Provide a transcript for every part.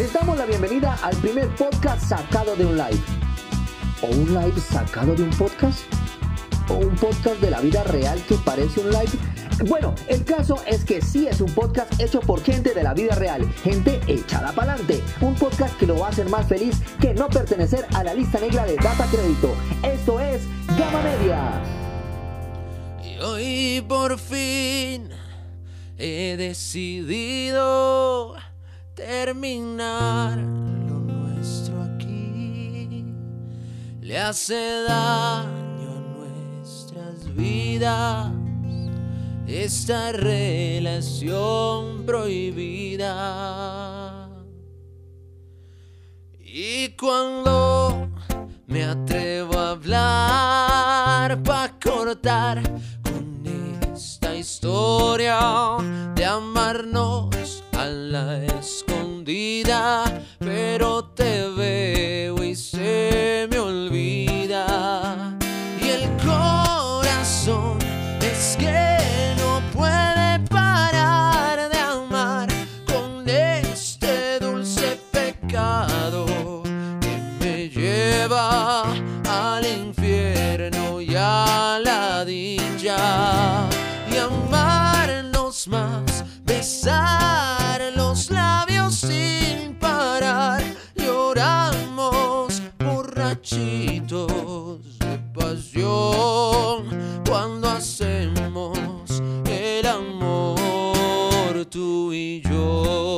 Les damos la bienvenida al primer podcast sacado de un live. ¿O un live sacado de un podcast? ¿O un podcast de la vida real que parece un live? Bueno, el caso es que sí es un podcast hecho por gente de la vida real, gente echada para adelante. Un podcast que lo va a hacer más feliz que no pertenecer a la lista negra de Data Crédito. Esto es Gama Media. Y hoy por fin he decidido terminar lo nuestro aquí. Le hace daño a nuestras vidas esta relación prohibida. Y cuando me atrevo a hablar para cortar con esta historia de amarnos a la pero te veo y se me olvida. Y el corazón es que no puede parar de amar con este dulce pecado que me lleva al infierno y a la dicha y amarnos más, besar borrachitos de pasión cuando hacemos el amor tú y yo.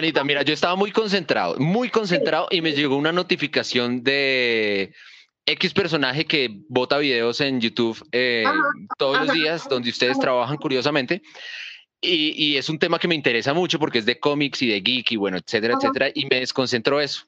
Dianita, mira, yo estaba muy concentrado, muy concentrado y me llegó una notificación de X personaje que bota videos en YouTube eh, Ajá, todos los días, donde ustedes ajá. trabajan curiosamente. Y, y es un tema que me interesa mucho porque es de cómics y de geek y bueno, etcétera, etcétera. Y me desconcentró eso.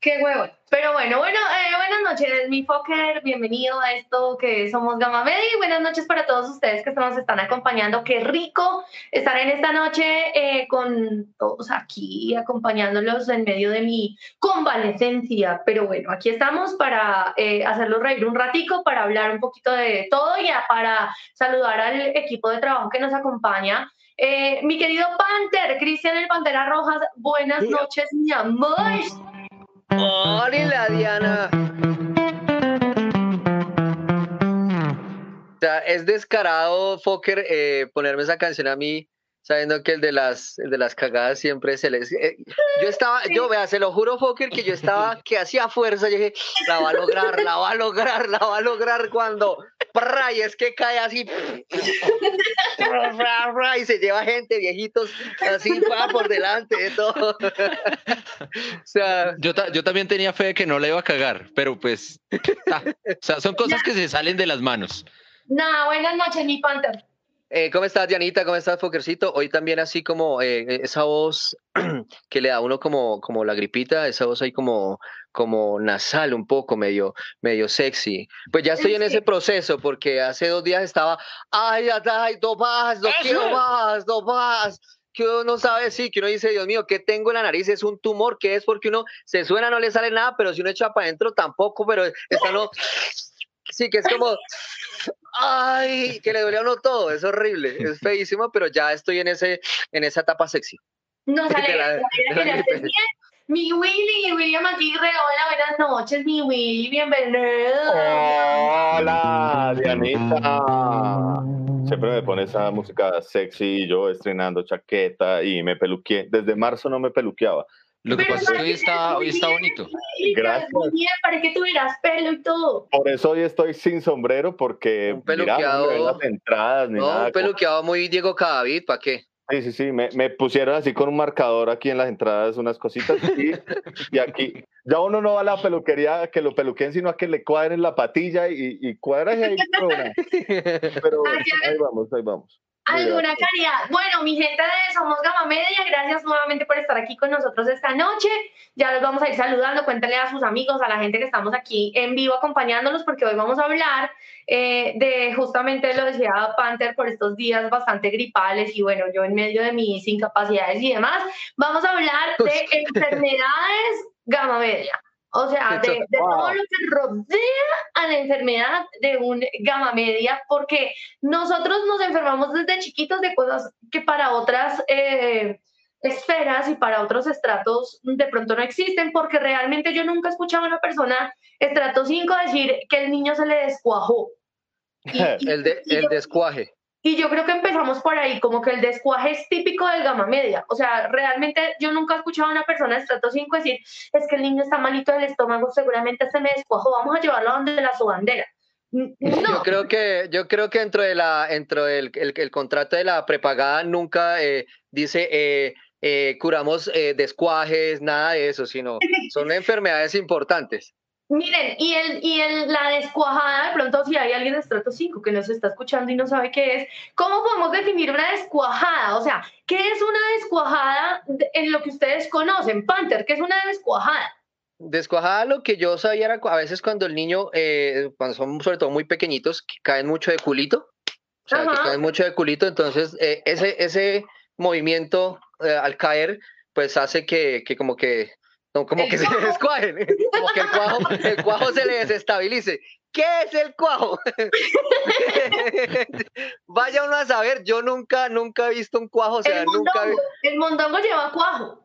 Qué huevo. Pero bueno, bueno, eh, buenas noches, mi Fokker. Bienvenido a esto que somos Gama Media y buenas noches para todos ustedes que nos están acompañando. Qué rico estar en esta noche eh, con todos aquí acompañándolos en medio de mi convalecencia. Pero bueno, aquí estamos para eh, hacerlos reír un ratico, para hablar un poquito de todo y para saludar al equipo de trabajo que nos acompaña. Mi querido Panther, Cristian el Pantera Rojas, buenas noches, mi amor. ¡Hola, Diana! O sea, es descarado, Fokker, eh, ponerme esa canción a mí, sabiendo que el de las, el de las cagadas siempre se les... eh, yo estaba, yo, vea, se lo juro, Fokker, que yo estaba, que hacía fuerza, yo dije, la va a lograr, la va a lograr, la va a lograr cuando... ¡prra! Y es que cae así, ¡prra, prra, prra! y se lleva gente, viejitos, así va por delante de todo. o sea, Yo, ta- yo también tenía fe de que no la iba a cagar, pero pues, o sea, son cosas que se salen de las manos. Nada, buenas noches, mi Panther. Eh, ¿Cómo estás, Dianita? ¿Cómo estás, Fokercito? Hoy también así como eh, esa voz que le da a uno como, como la gripita, esa voz ahí como, como nasal un poco, medio, medio sexy. Pues ya estoy en ese proceso porque hace dos días estaba, ay, ay, ay, dos más, no quiero más, dos más. que uno no sabe, sí, que uno dice, Dios mío, ¿qué tengo en la nariz? ¿Es un tumor? ¿Qué es? Porque uno se suena, no le sale nada, pero si uno echa para adentro tampoco, pero está no... Sí, que es como, ay, que le duele a uno todo, es horrible, es feísimo, pero ya estoy en, ese, en esa etapa sexy. No sale, De la- sale de que la ya estés bien. Mi Willy, William Aguirre, hola, buenas noches, mi Willy, bienvenido. Hola, Dianita. Siempre me pone esa música sexy y yo estrenando chaqueta y me peluqueé. Desde marzo no me peluqueaba. Lo que Pero pasa es que hoy está, hoy está bonito. Gracias. Muy bien, para que tuvieras pelo y todo. Por eso hoy estoy sin sombrero porque Un peluqueado. las entradas ni No, nada. un peluqueado muy Diego Cadavid, ¿para qué? Sí, sí, sí. Me, me pusieron así con un marcador aquí en las entradas unas cositas y, y aquí. Ya uno no va a la peluquería a que lo peluquen, sino a que le cuadren la patilla y, y cuadra ahí. Pero ahí vamos, ahí vamos. Alguna caridad. Bueno, mi gente de Somos Gama Media, gracias nuevamente por estar aquí con nosotros esta noche. Ya los vamos a ir saludando. Cuéntenle a sus amigos, a la gente que estamos aquí en vivo acompañándolos, porque hoy vamos a hablar eh, de justamente lo decía Panther por estos días bastante gripales y bueno, yo en medio de mis incapacidades y demás, vamos a hablar de enfermedades Gama Media. O sea, de, de todo lo que rodea a la enfermedad de un gama media, porque nosotros nos enfermamos desde chiquitos de cosas que para otras eh, esferas y para otros estratos de pronto no existen, porque realmente yo nunca he escuchado a una persona estrato 5 decir que el niño se le descuajó. Y, y- El, de, el descuaje. Y yo creo que empezamos por ahí, como que el descuaje es típico del gama media. O sea, realmente yo nunca he escuchado a una persona de estrato 5 decir, es que el niño está malito del estómago, seguramente se me descuajó, vamos a llevarlo a donde la sobandera. N- Yo No, creo que, yo creo que dentro de la, dentro del el, el contrato de la prepagada nunca eh, dice eh, eh, curamos eh, descuajes, nada de eso, sino son enfermedades importantes. Miren, y, el, y el, la descuajada, de pronto si hay alguien de estrato 5 que nos está escuchando y no sabe qué es, ¿cómo podemos definir una descuajada? O sea, ¿qué es una descuajada de- en lo que ustedes conocen? Panther, ¿qué es una descuajada? Descuajada lo que yo sabía era a veces cuando el niño, eh, cuando son sobre todo muy pequeñitos, que caen mucho de culito, o sea, que caen mucho de culito, entonces eh, ese, ese movimiento eh, al caer, pues hace que, que como que, no, como que se cuajo. descuajen, como que el cuajo, el cuajo se le desestabilice. ¿Qué es el cuajo? Vaya uno a saber, yo nunca, nunca he visto un cuajo, o sea, el, nunca mondongo, el mondongo lleva cuajo.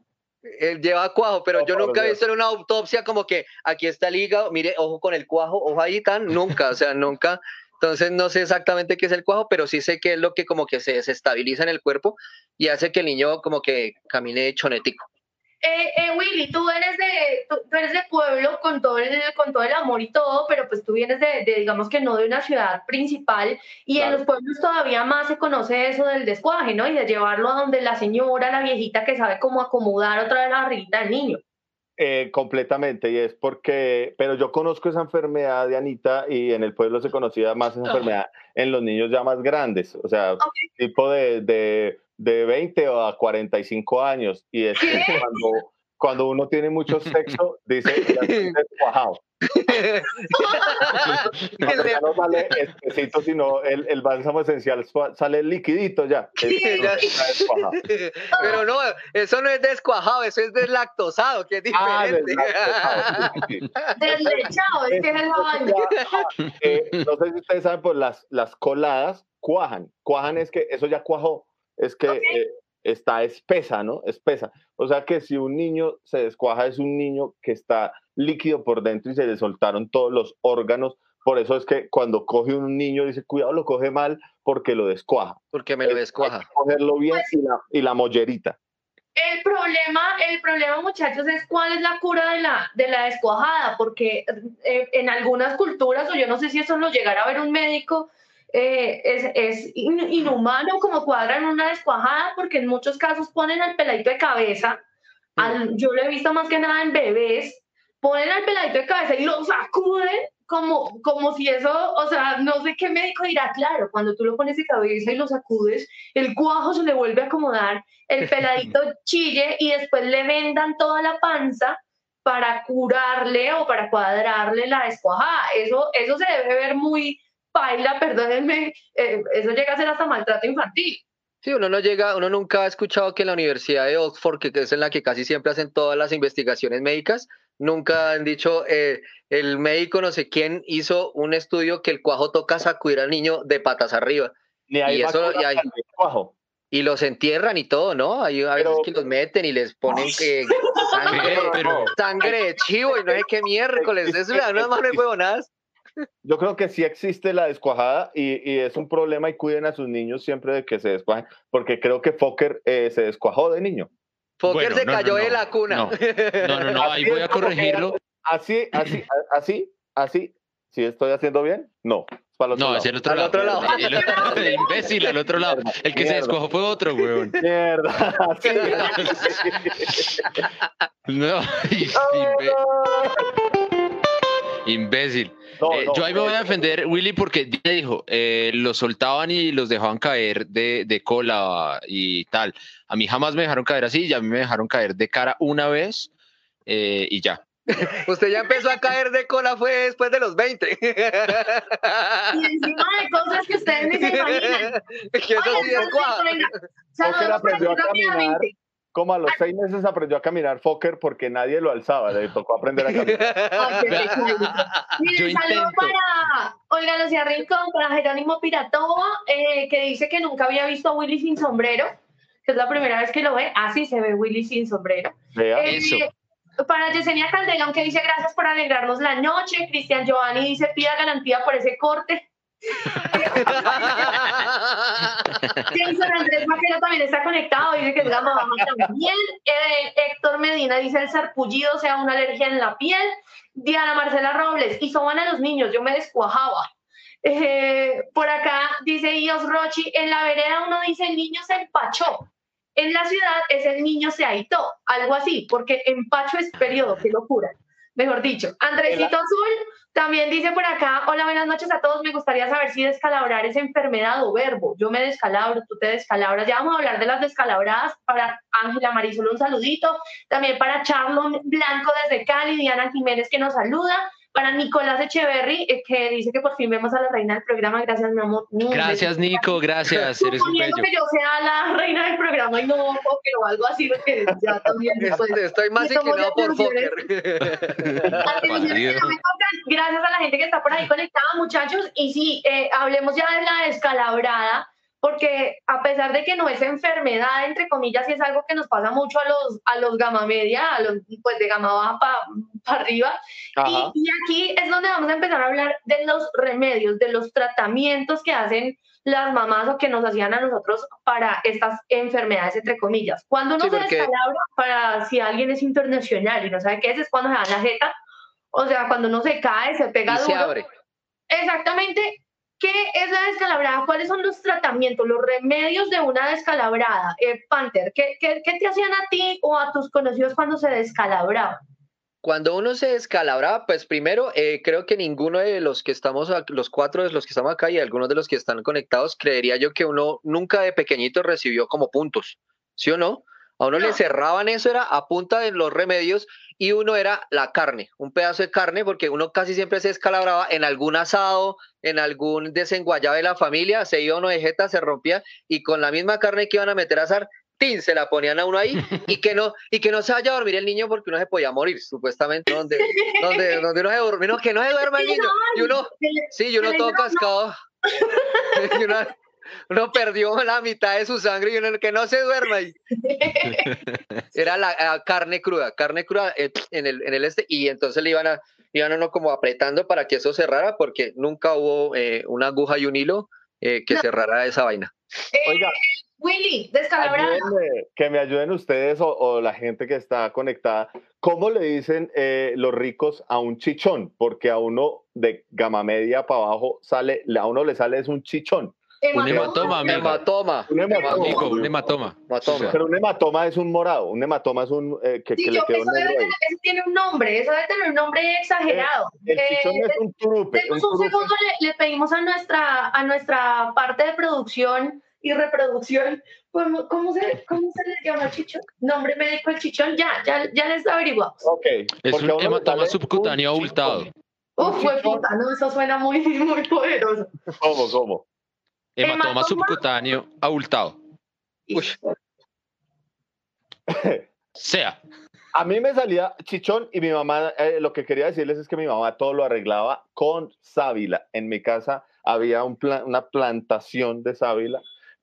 él lleva cuajo, pero Oh, yo nunca he visto en una autopsia como que aquí está el hígado, mire, ojo con el cuajo, ojo ahí tan, nunca, o sea, nunca. Entonces no sé exactamente qué es el cuajo, pero sí sé que es lo que como que se desestabiliza en el cuerpo y hace que el niño como que camine chonetico. Eh, eh, Willy, tú eres de tú, tú eres de pueblo con todo el con todo el amor y todo, pero pues tú vienes de, de, digamos que no de una ciudad principal y en los pueblos todavía más se conoce eso del descuaje, ¿no? Y de llevarlo a donde la señora, la viejita que sabe cómo acomodar otra vez la barriguita del niño. Eh, completamente, y es porque, pero yo conozco esa enfermedad de Anita y en el pueblo se conocía más esa Ah. enfermedad en los niños ya más grandes, o sea, tipo de, de, de 20 o a 45 años, y es cuando, cuando uno tiene mucho sexo, dice, ya estoy descuajado. Cuando ya no sale espesito, sino el, el bálsamo esencial sale liquidito ya. Es- pero no, eso no es descuajado, eso es deslactosado, que es Ah, diferente. sí. Deslechado, es que es. Ya, eh, no sé si ustedes saben, pues las, las coladas cuajan. Cuajan es que eso ya cuajó, es que eh, está espesa, ¿no? Espesa. O sea que si un niño se descuaja, es un niño que está líquido por dentro y se le soltaron todos los órganos. Por eso es que cuando coge un niño, dice, cuidado, lo coge mal porque lo descuaja. Porque me lo Es- hay descuaja. que cogerlo bien y la, y la mollerita. El problema, el problema, muchachos, es cuál es la cura de la, de la descuajada, porque eh, en algunas culturas, o yo no sé si eso lo llegará a ver un médico, eh, es, es in- inhumano como cuadran una descuajada, porque en muchos casos ponen al peladito de cabeza, al- yo lo he visto más que nada en bebés, ponen al peladito de cabeza y lo sacuden como, como si eso, o sea, no sé qué médico dirá, claro, cuando tú lo pones de cabeza y lo sacudes, el cuajo se le vuelve a acomodar, el peladito chille y después le vendan toda la panza para curarle o para cuadrarle la descuajada. Eso, eso se debe ver muy paila, perdónenme, eh, eso llega a ser hasta maltrato infantil. Sí, uno no llega, uno nunca ha escuchado que en la Universidad de Oxford, que es en la que casi siempre hacen todas las investigaciones médicas, nunca han dicho, eh, el médico no sé quién hizo un estudio que el cuajo toca sacudir al niño de patas arriba. Ni hay Y eso- y hay- cuajo. Y los entierran y todo, ¿no? Hay a veces Pero- que los meten y les ponen que sangre, Pero- pero- sangre de chivo y no sé qué miércoles. Eso le dan unas manos de huevonadas. Yo creo que sí existe la descuajada y, y es un problema y cuiden a sus niños siempre de que se descuajen, porque creo que Fokker eh, se descuajó de niño. Fokker Bueno, se no, cayó no, de la cuna. no. No, no, no, ahí voy a corregirlo. Así, así, así, así. ¿Sí estoy haciendo bien? No. para el otro No, lado. hacia el otro Al lado. otro lado. El, el- el imbécil al otro lado. El que se descojó fue otro, weón. Mierda. No, imbe- imbécil. No, Eh, no, yo ahí me voy a eh, defender, Willy, porque ya dijo, eh, los soltaban y los dejaban caer de, de cola y tal. A mí jamás me dejaron caer así y a mí me dejaron caer de cara una vez eh, y ya. Usted ya empezó a caer de cola fue después de los 20. Y encima de cosas que ustedes ni se imaginan. que eso Oye, sí es guau. Fokker saludos por aprendió a caminar. Como a los seis meses aprendió a caminar Fokker porque nadie lo alzaba, le tocó aprender a caminar. Ay, qué rico. Miren, Yo saludo intento. para Olga Lucía Rincón, para Jerónimo Piratoa, eh, que dice que nunca había visto a Willy sin sombrero, que es la primera vez que lo ve. Así se ve Willy sin sombrero. Vea. Eh, Eso. Para Yesenia Calderón, que dice gracias por alegrarnos la noche. Cristian Giovanni dice pida garantía por ese corte. Jason Andrés Vaquero también está conectado, dice que es gama baja también. Eh, Héctor Medina dice el sarpullido sea una alergia en la piel. Diana Marcela Robles, y soban a los niños, yo me descuajaba. Eh, por acá dice Ios Rochi, en la vereda uno dice el niño se empachó. En la ciudad es el niño se aitó, algo así, porque empacho es periodo, qué locura. Mejor dicho, Andresito Azul también dice por acá, hola, buenas noches a todos, me gustaría saber si descalabrar es enfermedad o verbo. Yo me descalabro, tú te descalabras. Ya vamos a hablar de las descalabradas. Para Ángela Marisol un saludito. También para Charlon Blanco desde Cali, Diana Jiménez que nos saluda. Para Nicolás Echeverry, eh, que dice que por fin vemos a la reina del programa. Gracias, mi amor. Gracias, Nico, gracias. Eres un Suponiendo bello. que yo sea la reina del programa y no Fokker o algo así, porque ya también después. Estoy más inclinado por Fokker. Gracias a la gente que está por ahí conectada, muchachos. Y sí, eh, hablemos ya de la descalabrada, porque a pesar de que no es enfermedad, entre comillas, sí es algo que nos pasa mucho a los, a los gama media, a los pues de gama baja para arriba. Ajá. Y, y aquí es donde vamos a empezar a hablar de los remedios, de los tratamientos que hacen las mamás o que nos hacían a nosotros para estas enfermedades, entre comillas. Cuando uno Sí, se porque- descalabra, para si alguien es internacional y no sabe qué es, es cuando se da la jeta, o sea, cuando uno se cae, se pega Y se duro. abre. Exactamente. ¿Qué es la descalabrada? ¿Cuáles son los tratamientos, los remedios de una descalabrada? Eh, Panther, ¿qué, qué, qué te hacían a ti o a tus conocidos cuando se descalabraban? Cuando uno se descalabra, pues primero, eh, creo que ninguno de los que estamos, los cuatro de los que estamos acá y algunos de los que están conectados, creería yo que uno nunca de pequeñito recibió como puntos, ¿sí o no? A uno le cerraban eso, era a punta de los remedios y uno era la carne, un pedazo de carne, porque uno casi siempre se descalabraba en algún asado, en algún desenguayado de la familia, se iba uno de jeta, se rompía y con la misma carne que iban a meter a asar, ¡tin! se la ponían a uno ahí y que no y que no se vaya a dormir el niño porque uno se podía morir, supuestamente, donde, donde, donde uno se duerme, no, que no se duerma el niño, y uno, sí, y uno todo cascado, y uno, uno perdió la mitad de su sangre y uno que no se duerma ahí. Era la carne cruda, carne cruda eh, en el, en el este, y entonces le iban a, iban a uno como apretando para que eso cerrara, porque nunca hubo eh, una aguja y un hilo eh, que No. cerrara esa vaina. Eh, Oiga, Willy, descalabrada. ayúdenme, que me ayuden ustedes o, o la gente que está conectada. ¿Cómo le dicen eh, los ricos a un chichón? Porque a uno de gama media para abajo sale, a uno le sale es un chichón. Un hematoma, amigo. Hematoma. Un hematoma. Amigo, un hematoma. Hematoma. Pero un hematoma es un morado, un hematoma es un eh, que, Sí, que le yo- quedó eso, debe tener, eso tiene un nombre, eso debe tener un nombre exagerado. El Eh, chichón es un. Denos un un segundo, le, le pedimos a nuestra, a nuestra parte de producción y reproducción, ¿cómo, cómo se, ¿cómo se les llama chichón? Nombre médico el chichón, ya, ya, ya les averiguamos. Ok. Es porque un hematoma subcutáneo un abultado. Uf, fue puta, no, eso suena muy, muy poderoso. ¿Cómo, cómo? Hematoma Hematoma. subcutáneo abultado. Uy. Sea. A mí me salía chichón y mi mamá, eh, lo que quería decirles es que mi mamá todo lo arreglaba con sábila. En mi casa había un pla- una plantación de sábila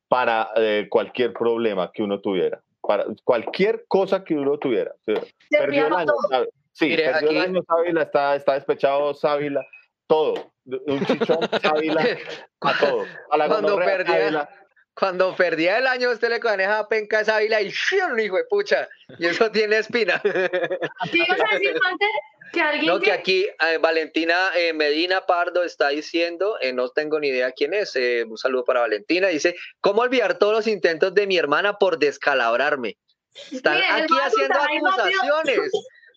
para eh, cualquier problema que uno tuviera, para cualquier cosa que uno tuviera. Perdió el año. Sí, Mire, perdió el aquí- año Sábila, está, está despechado Sábila, todo. Un chichón Sábila a todo. A la Cuando gonorrea, perdía-. Cuando perdía el año, usted le maneja penca esa vila y ¡shium! hijo de pucha. Y eso tiene espina. ¿Qué ibas a decir? Que alguien No, que... que aquí eh, Valentina eh, Medina Pardo está diciendo, eh, no tengo ni idea quién es, eh, un saludo para Valentina, dice, ¿cómo olvidar todos los intentos de mi hermana por descalabrarme? Están Miren, aquí a haciendo contar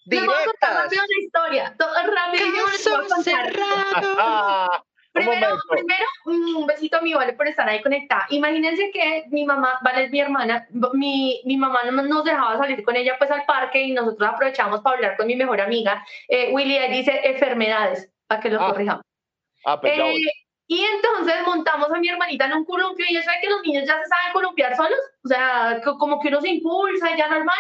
rápido. Les voy a contar directas. rápido la historia. Todo, a Caso cerrado. Primero, primero, mm, un besito a mi Vale por estar ahí conectada. Imagínense que mi mamá, Vale es mi hermana, mi, mi mamá no nos dejaba salir con ella pues al parque y nosotros aprovechamos para hablar con mi mejor amiga. Eh, Willy ahí dice enfermedades, para que lo Ah, corrijamos. Ah, pues Eh, y entonces montamos a mi hermanita en un columpio y eso es que los niños ya se saben columpiar solos, o sea, co- como que uno se impulsa y ya normal.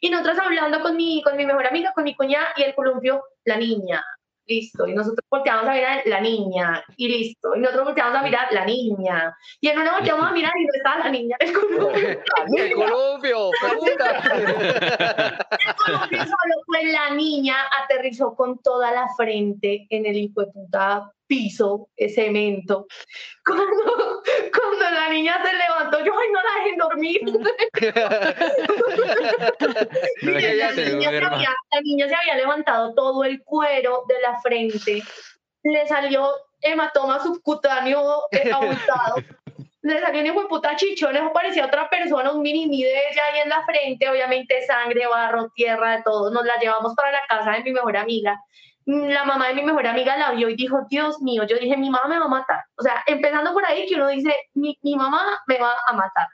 Y nosotros hablando con mi, con mi mejor amiga, con mi cuñada y el columpio, la niña, listo. Y nosotros volteamos a mirar la niña y listo. Y nosotros volteamos a mirar la niña. Y en una volteamos a mirar y no estaba la niña, el columpio. El columpio. El columpio solo fue la niña, aterrizó con toda la frente en el hijo de puta piso, cemento. Cuando, cuando la niña se levantó, yo, ay, no la dejen dormir. No dejen la, niña se había, la niña se había levantado todo el cuero de la frente, le salió hematoma subcutáneo abultado, le salió un puta chichón, eso parecía otra persona, un mini de ella ahí en la frente, obviamente sangre, barro, tierra, de todo. Nos la llevamos para la casa de mi mejor amiga. La mamá de mi mejor amiga la vio y dijo, Dios mío, yo dije, mi mamá me va a matar. O sea, empezando por ahí que uno dice, mi, mi mamá me va a matar.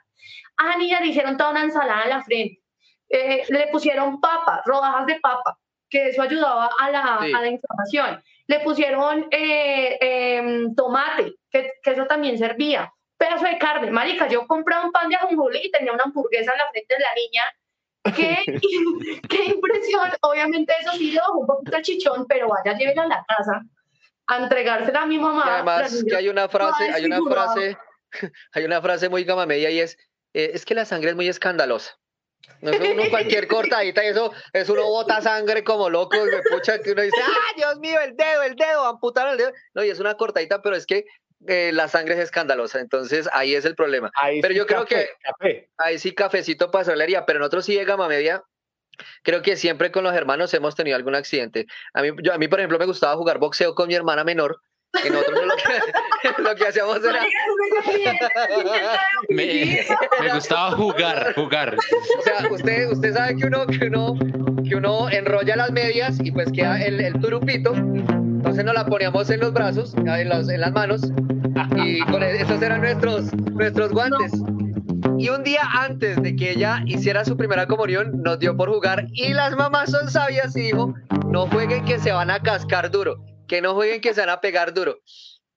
A la niña le hicieron toda una ensalada en la frente. Eh, le pusieron papa, rodajas de papa, que eso ayudaba a la, Sí. a la inflamación. Le pusieron eh, em, tomate, que, que eso también servía. Pedazo de carne, marica, yo compré un pan de ajonjolí y tenía una hamburguesa en la frente de la niña. Qué, qué impresión. Obviamente eso sí le bajó un poquito chichón, pero vaya, llévela a la casa a entregársela a mi mamá. Y además que hay una frase, Ay, hay una frase, hay una frase muy gama media y es, eh, es que la sangre es muy escandalosa. No es uno cualquier cortadita y eso, es uno bota sangre como loco, de pucha, que uno dice, ¡ah, Dios mío, el dedo, el dedo, amputaron el dedo! No, y es una cortadita, pero es que eh, la sangre es escandalosa, entonces ahí es el problema. Ahí pero sí, yo creo café, que- café. Ahí sí, cafecito para solería, pero nosotros sí de gama media, creo que siempre con los hermanos hemos tenido algún accidente. A mí, yo, a mí por ejemplo, me gustaba jugar boxeo con mi hermana menor, y nosotros lo que, lo que hacíamos era... Me, me gustaba jugar, jugar. O sea, usted, usted sabe que uno, que uno, que uno enrolla las medias y pues queda el, el turupito. Entonces nos la poníamos en los brazos, en, las manos, y con e- esos eran nuestros, nuestros guantes. Y un día antes de que ella hiciera su primera comunión, nos dio por jugar y las mamás son sabias y dijo, no jueguen que se van a cascar duro, que no jueguen que se van a pegar duro.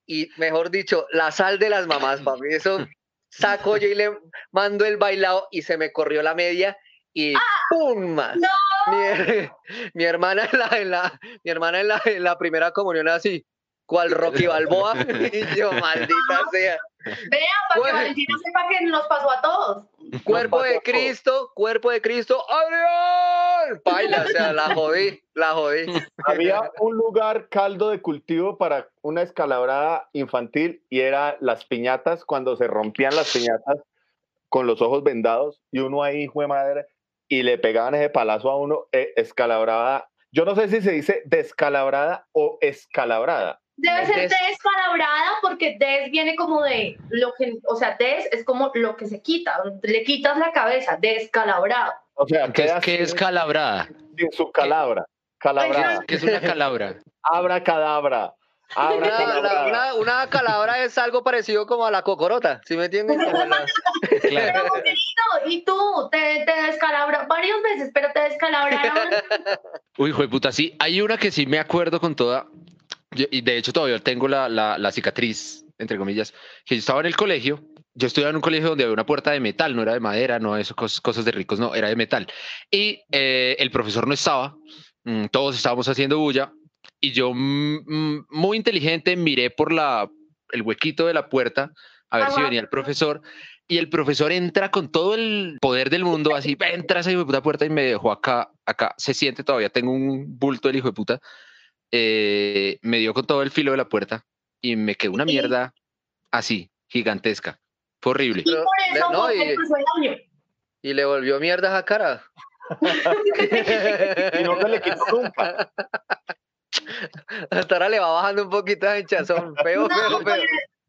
Y mejor dicho, la sal de las mamás, papi, eso saco yo y le mando el bailado y se me corrió la media y ¡pum! ma! ¡No! Mi, mi hermana en la, en la- mi hermana en la, en la primera comunión así, cual Rocky Balboa, y yo, maldita sea. Vea, para que. Valentina sepa que nos pasó a todos. Cuerpo de. Cristo, cuerpo de Cristo, ¡Adrián! Paila, o sea, la jodí, la jodí. Había un lugar caldo de cultivo para una escalabrada infantil y era las piñatas, cuando se rompían las piñatas con los ojos vendados y uno ahí, hijo de madre, y le pegaban ese palazo a uno, eh, escalabrada. Yo no sé si se dice descalabrada o escalabrada. Debe ser Des- descalabrada porque des viene como de lo que, o sea, des es como lo que se quita, le quitas la cabeza, descalabrado. O sea, ¿Qué es, qué es sin- su calabra. Calabrada. ¿Qué es una calabra? Abra cadabra. Abra Una, la- cadabra. una, una calabra es algo parecido como a la cocorota, ¿sí me entienden? La- Claro. Y tú, te, te descalabra varias veces, pero te descalabraron. Uy, hijo de puta, sí. Hay una que sí me acuerdo con toda. yo- y de hecho todavía tengo la, la, la cicatriz, entre comillas, que yo estaba en el colegio. yo estudiaba en un colegio donde había una puerta de metal, no era de madera, no eso, cosas, cosas de ricos, no, era de metal. Y eh, el profesor no estaba, mm, todos estábamos haciendo bulla, y yo, mm, mm, muy inteligente, miré por la, el huequito de la puerta a ver si Ajá. venía el profesor. Y el profesor entra con todo el poder del mundo, así, entra a esa hijo de puta puerta y me dejó acá, acá, se siente todavía, tengo un bulto del hijo de puta. eh, me dio con todo el filo de la puerta y me quedó una mierda así, gigantesca. Fue horrible. Y por le- eso no, y-. Y le volvió mierda a cara. Y no le quitó nunca. Hasta ahora le va bajando un poquito de hinchazón. Feo, No, feo, feo.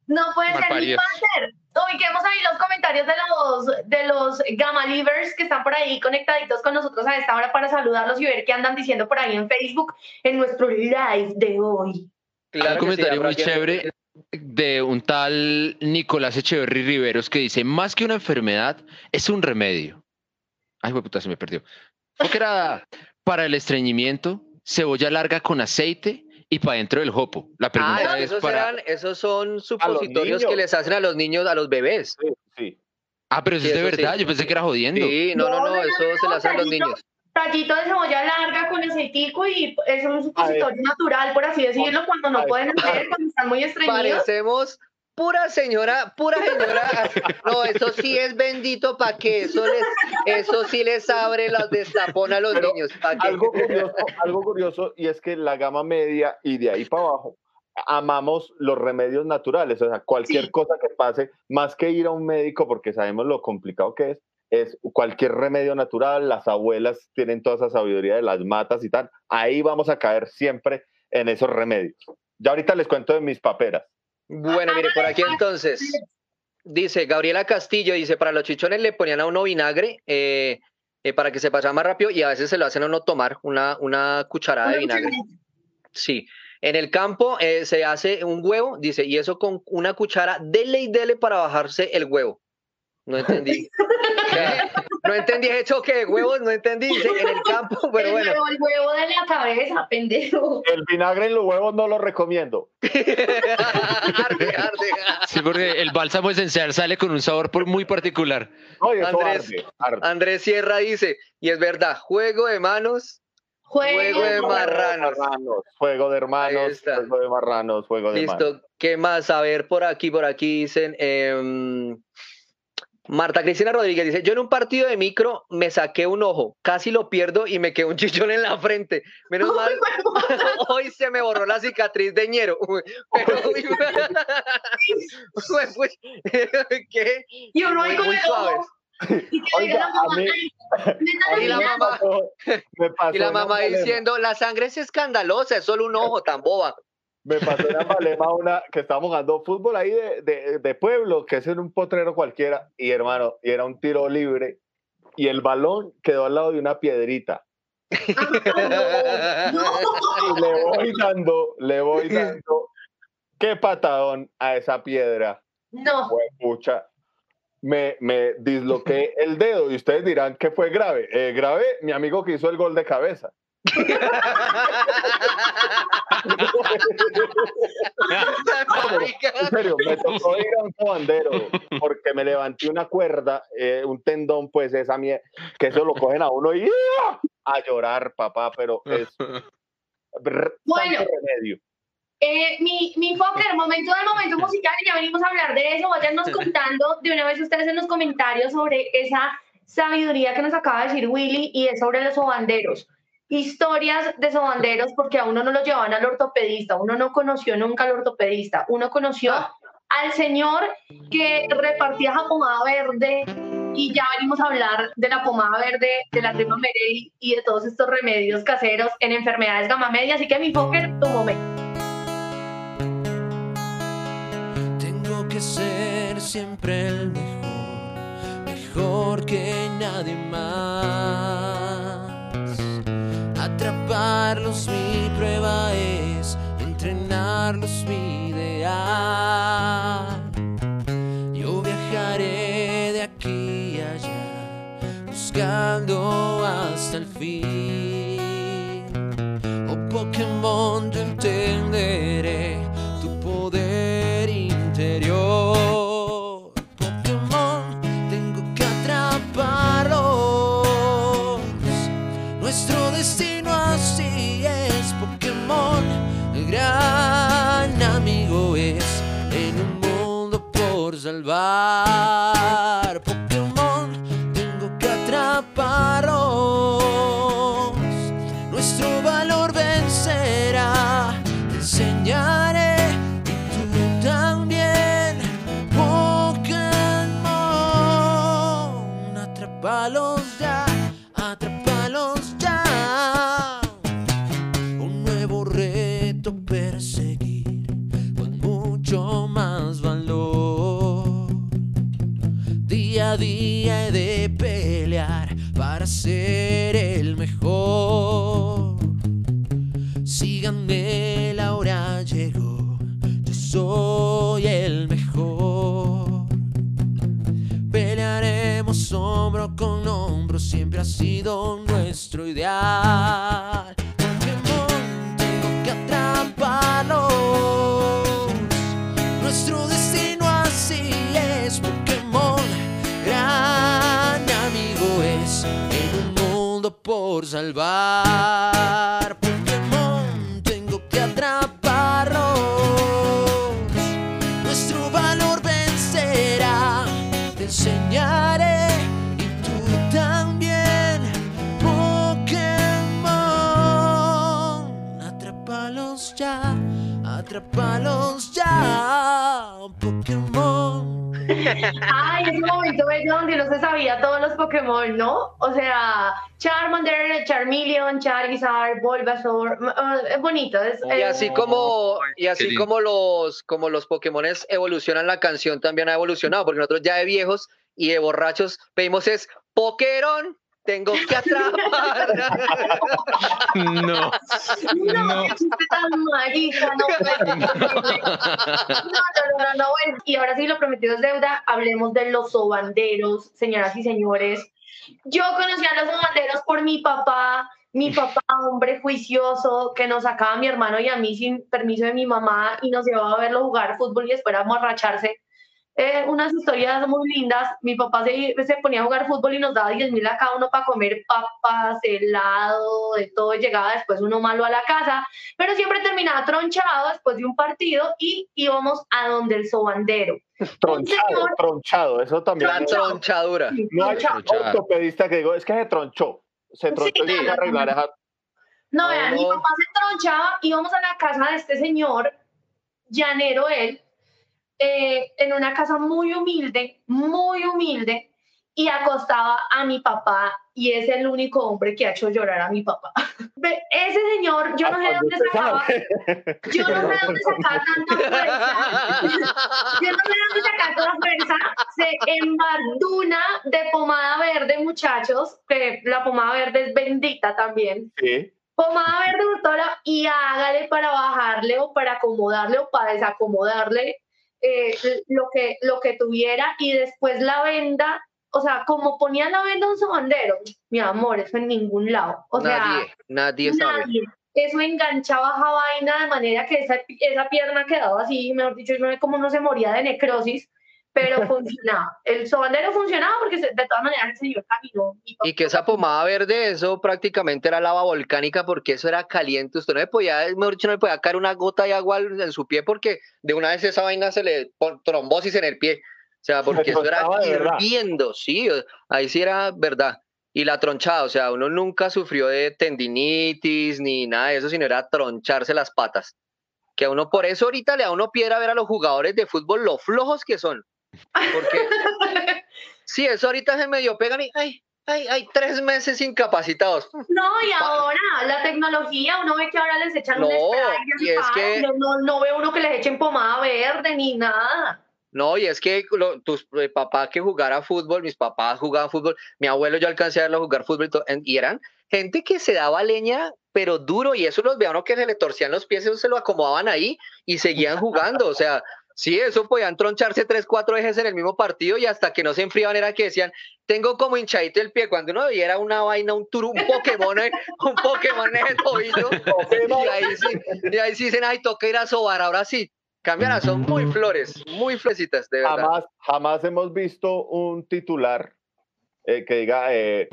no puede ser mi. Panther. Ubiquemos ahí los comentarios de los, de los Gamma Livers que están por ahí conectaditos con nosotros a esta hora para saludarlos y ver qué andan diciendo por ahí en Facebook en nuestro live de hoy. Claro un sí, comentario habrá muy chévere de un tal Nicolás Echeverry Riveros que dice, más que una enfermedad, es un remedio. Ay, puta, se me perdió. Porque era para el estreñimiento, cebolla larga con aceite y para dentro del jopo. La pregunta Ah, es esos, para... eran, esos son supositorios que les hacen a los niños, a los bebés. Sí, sí. Ah, pero eso Sí, es de eso sí. verdad, yo pensé que era jodiendo. Sí, no, no, No, no, eso se le hacen a los niños. Tallito de cebolla larga con aceitico y es un supositorio natural, por así decirlo, cuando no pueden hacer, cuando están muy estreñidos. Parecemos pura señora, pura señora. No, eso sí es bendito para que eso les, eso sí les abre los destapón a los Pero niños. Algo curioso, algo curioso, y es que la gama media y de ahí para abajo, amamos los remedios naturales. O sea, cualquier Sí. cosa que pase, más que ir a un médico, porque sabemos lo complicado que es, es cualquier remedio natural. Las abuelas tienen toda esa sabiduría de las matas y tal. Ahí vamos a caer siempre en esos remedios. Ya ahorita les cuento de mis paperas. Bueno, mire, por aquí entonces. Dice Gabriela Castillo, dice, para los chichones le ponían a uno vinagre eh, eh, para que se pasara más rápido y a veces se lo hacen a uno tomar una, una cucharada de vinagre. Sí. En el campo eh, se hace un huevo, dice, y eso con una cuchara, dele y dele para bajarse el huevo. No entendí. ¿Qué? No entendí ese choque de huevos, no entendí. Dice, en el campo, pero el, bueno. huevo, el huevo de la cabeza, pendejo. El vinagre en los huevos no lo recomiendo. arde, arde. Sí, porque el bálsamo esencial sale con un sabor muy particular. No, y eso Andrés. arde, arde. Andrés Sierra dice, y es verdad, juego de manos, Juego de marranos. Fuego de hermanos, de marranos, fuego de marranos. Listo. ¿Qué más? A ver, por aquí, por aquí dicen. em, Marta Cristina Rodríguez dice: Yo en un partido de micro me saqué un ojo, casi lo pierdo y me quedó un chichón en la frente. Menos mal, hoy se me borró la cicatriz de ñero. Pero, Uy, pues, ¿qué? Y uno ahí Muy- con muy el suaves. ojo. Y que Oiga, diga la mamá, mí- "Ay, neta, Y la mira". mamá, Me pasó y la en mamá Ambalema. diciendo: La sangre es escandalosa, es solo un ojo, tan boba. Me pasó en Ambalema una que estábamos jugando fútbol ahí de, de, de pueblo, que es en un potrero cualquiera, y hermano, y era un tiro libre, y el balón quedó al lado de una piedrita. Ah, no, no. Y le voy dando, le voy dando, qué patadón a esa piedra. No, pucha, me, me disloqué el dedo y ustedes dirán que fue grave. Eh, grave, mi amigo que hizo el gol de cabeza. En serio, me tocó ir a un porque me levanté una cuerda, eh, un tendón, pues esa mierda, que eso lo cogen a uno y ¡ah! a llorar, papá, pero es Bueno. remedio. Eh, mi, mi Fokker, momento del momento musical, y ya venimos a hablar de eso. Váyanos contando de una vez ustedes en los comentarios sobre esa sabiduría que nos acaba de decir Willy y es sobre los sobanderos. Historias de sobanderos, porque a uno no lo llevaban al ortopedista, uno no conoció nunca al ortopedista, uno conoció al señor que repartía esa pomada verde y ya venimos a hablar de la pomada verde, de la crema Merelli y de todos estos remedios caseros en enfermedades gama media. Así que mi Fokker, tu momento. Tengo que ser siempre el mejor, mejor que nadie más. Entrenarlos mi salvar. Salvar. Pokémon, tengo que atraparlos. Nuestro valor vencerá. Te enseñaré y tú también. Pokémon, atrápalos ya, atrápalos ya. Ay, ese momento bello donde no se sabía todos los Pokémon, ¿no? O sea, Charmander, Charmeleon, Charizard, Bulbasaur, eh, es bonito. Es, Y así como, y así como los, como los Pokémones evolucionan, la canción también ha evolucionado, porque nosotros ya de viejos y de borrachos pedimos es Pokéron, tengo que atrapar. No. No, No. tan marica, no. No, no, no, no, bueno. Y ahora sí, lo prometido es deuda. Hablemos de los sobanderos, señoras y señores. Yo conocí a los sobanderos por mi papá. Mi papá, hombre juicioso, que nos sacaba a mi hermano y a mí sin permiso de mi mamá y nos llevaba a verlo jugar fútbol y después a emborracharse. Eh, unas historias muy lindas. Mi papá se, se ponía a jugar fútbol y nos daba 10 mil a cada uno para comer papas, helado, de todo. Llegaba después uno malo a la casa, pero siempre terminaba tronchado después de un partido y íbamos a donde el sobandero. Tronchado, señor- tronchado, eso también. La tronchadura. No hay ortopedista que digo, es que se tronchó. Se tronchó y Sí, que arreglar esa. No, No, vean, mi papá se tronchaba, íbamos a la casa de este señor, llanero él, eh, en una casa muy humilde, muy humilde, y acostaba a mi papá, y es el único hombre que ha hecho llorar a mi papá. Ese señor, yo no sé de dónde sacaba, yo no sé de dónde sacaba tanta fuerza, yo no sé de dónde sacaba toda fuerza, se embarduna de pomada verde, muchachos, que la pomada verde es bendita también, Sí. pomada verde doctora y hágale para bajarle o para acomodarle o para desacomodarle eh, lo, que, lo que tuviera y después la venda, o sea, como ponía la venda un sobandero, mi amor, eso en ningún lado. O sea, nadie, nadie sabe. nadie. Eso enganchaba esa vaina de manera que esa, esa pierna quedaba así, mejor dicho, yo cómo no se moría de necrosis, pero funcionaba. El sobandero funcionaba porque se- de todas maneras el señor caminó. Y que esa pomada verde, eso prácticamente era lava volcánica porque eso era caliente. Usted no le podía, mejor dicho, no le podía caer una gota de agua en su pie porque de una vez esa vaina se le pon trombosis en el pie. O sea, porque eso era hirviendo, sí, ahí sí era verdad. Y la tronchada, o sea, uno nunca sufrió de tendinitis ni nada de eso, sino era troncharse las patas. Que a uno, por eso ahorita le da uno piedra ver a los jugadores de fútbol lo flojos que son. Porque Sí, eso ahorita se medio pegan y ay, ay, ay, tres meses incapacitados. No, y ahora la tecnología, uno ve que ahora les echan un No, spray y es que- no, no ve uno que les echen pomada verde ni nada. No, y es que lo- tus eh, papás que jugara fútbol, mis papás jugaban fútbol, mi abuelo yo alcancé a verlo jugar fútbol y, eran gente que se daba leña, pero duro, y eso los veían que se le torcían los pies, eso se lo acomodaban ahí y seguían jugando, o sea, sí, eso podían troncharse tres, cuatro ejes en el mismo partido y hasta que no se enfriaban era que decían, tengo como hinchadito el pie, cuando uno veía era una vaina, un turu, un Pokémon, eh, un Pokémon en el tobillo, y ahí sí, y ahí sí dicen, ay, toca ir a sobar, ahora sí, cambiará, son muy flores, muy florecitas, de verdad. Jamás, jamás hemos visto un titular eh, que diga eh,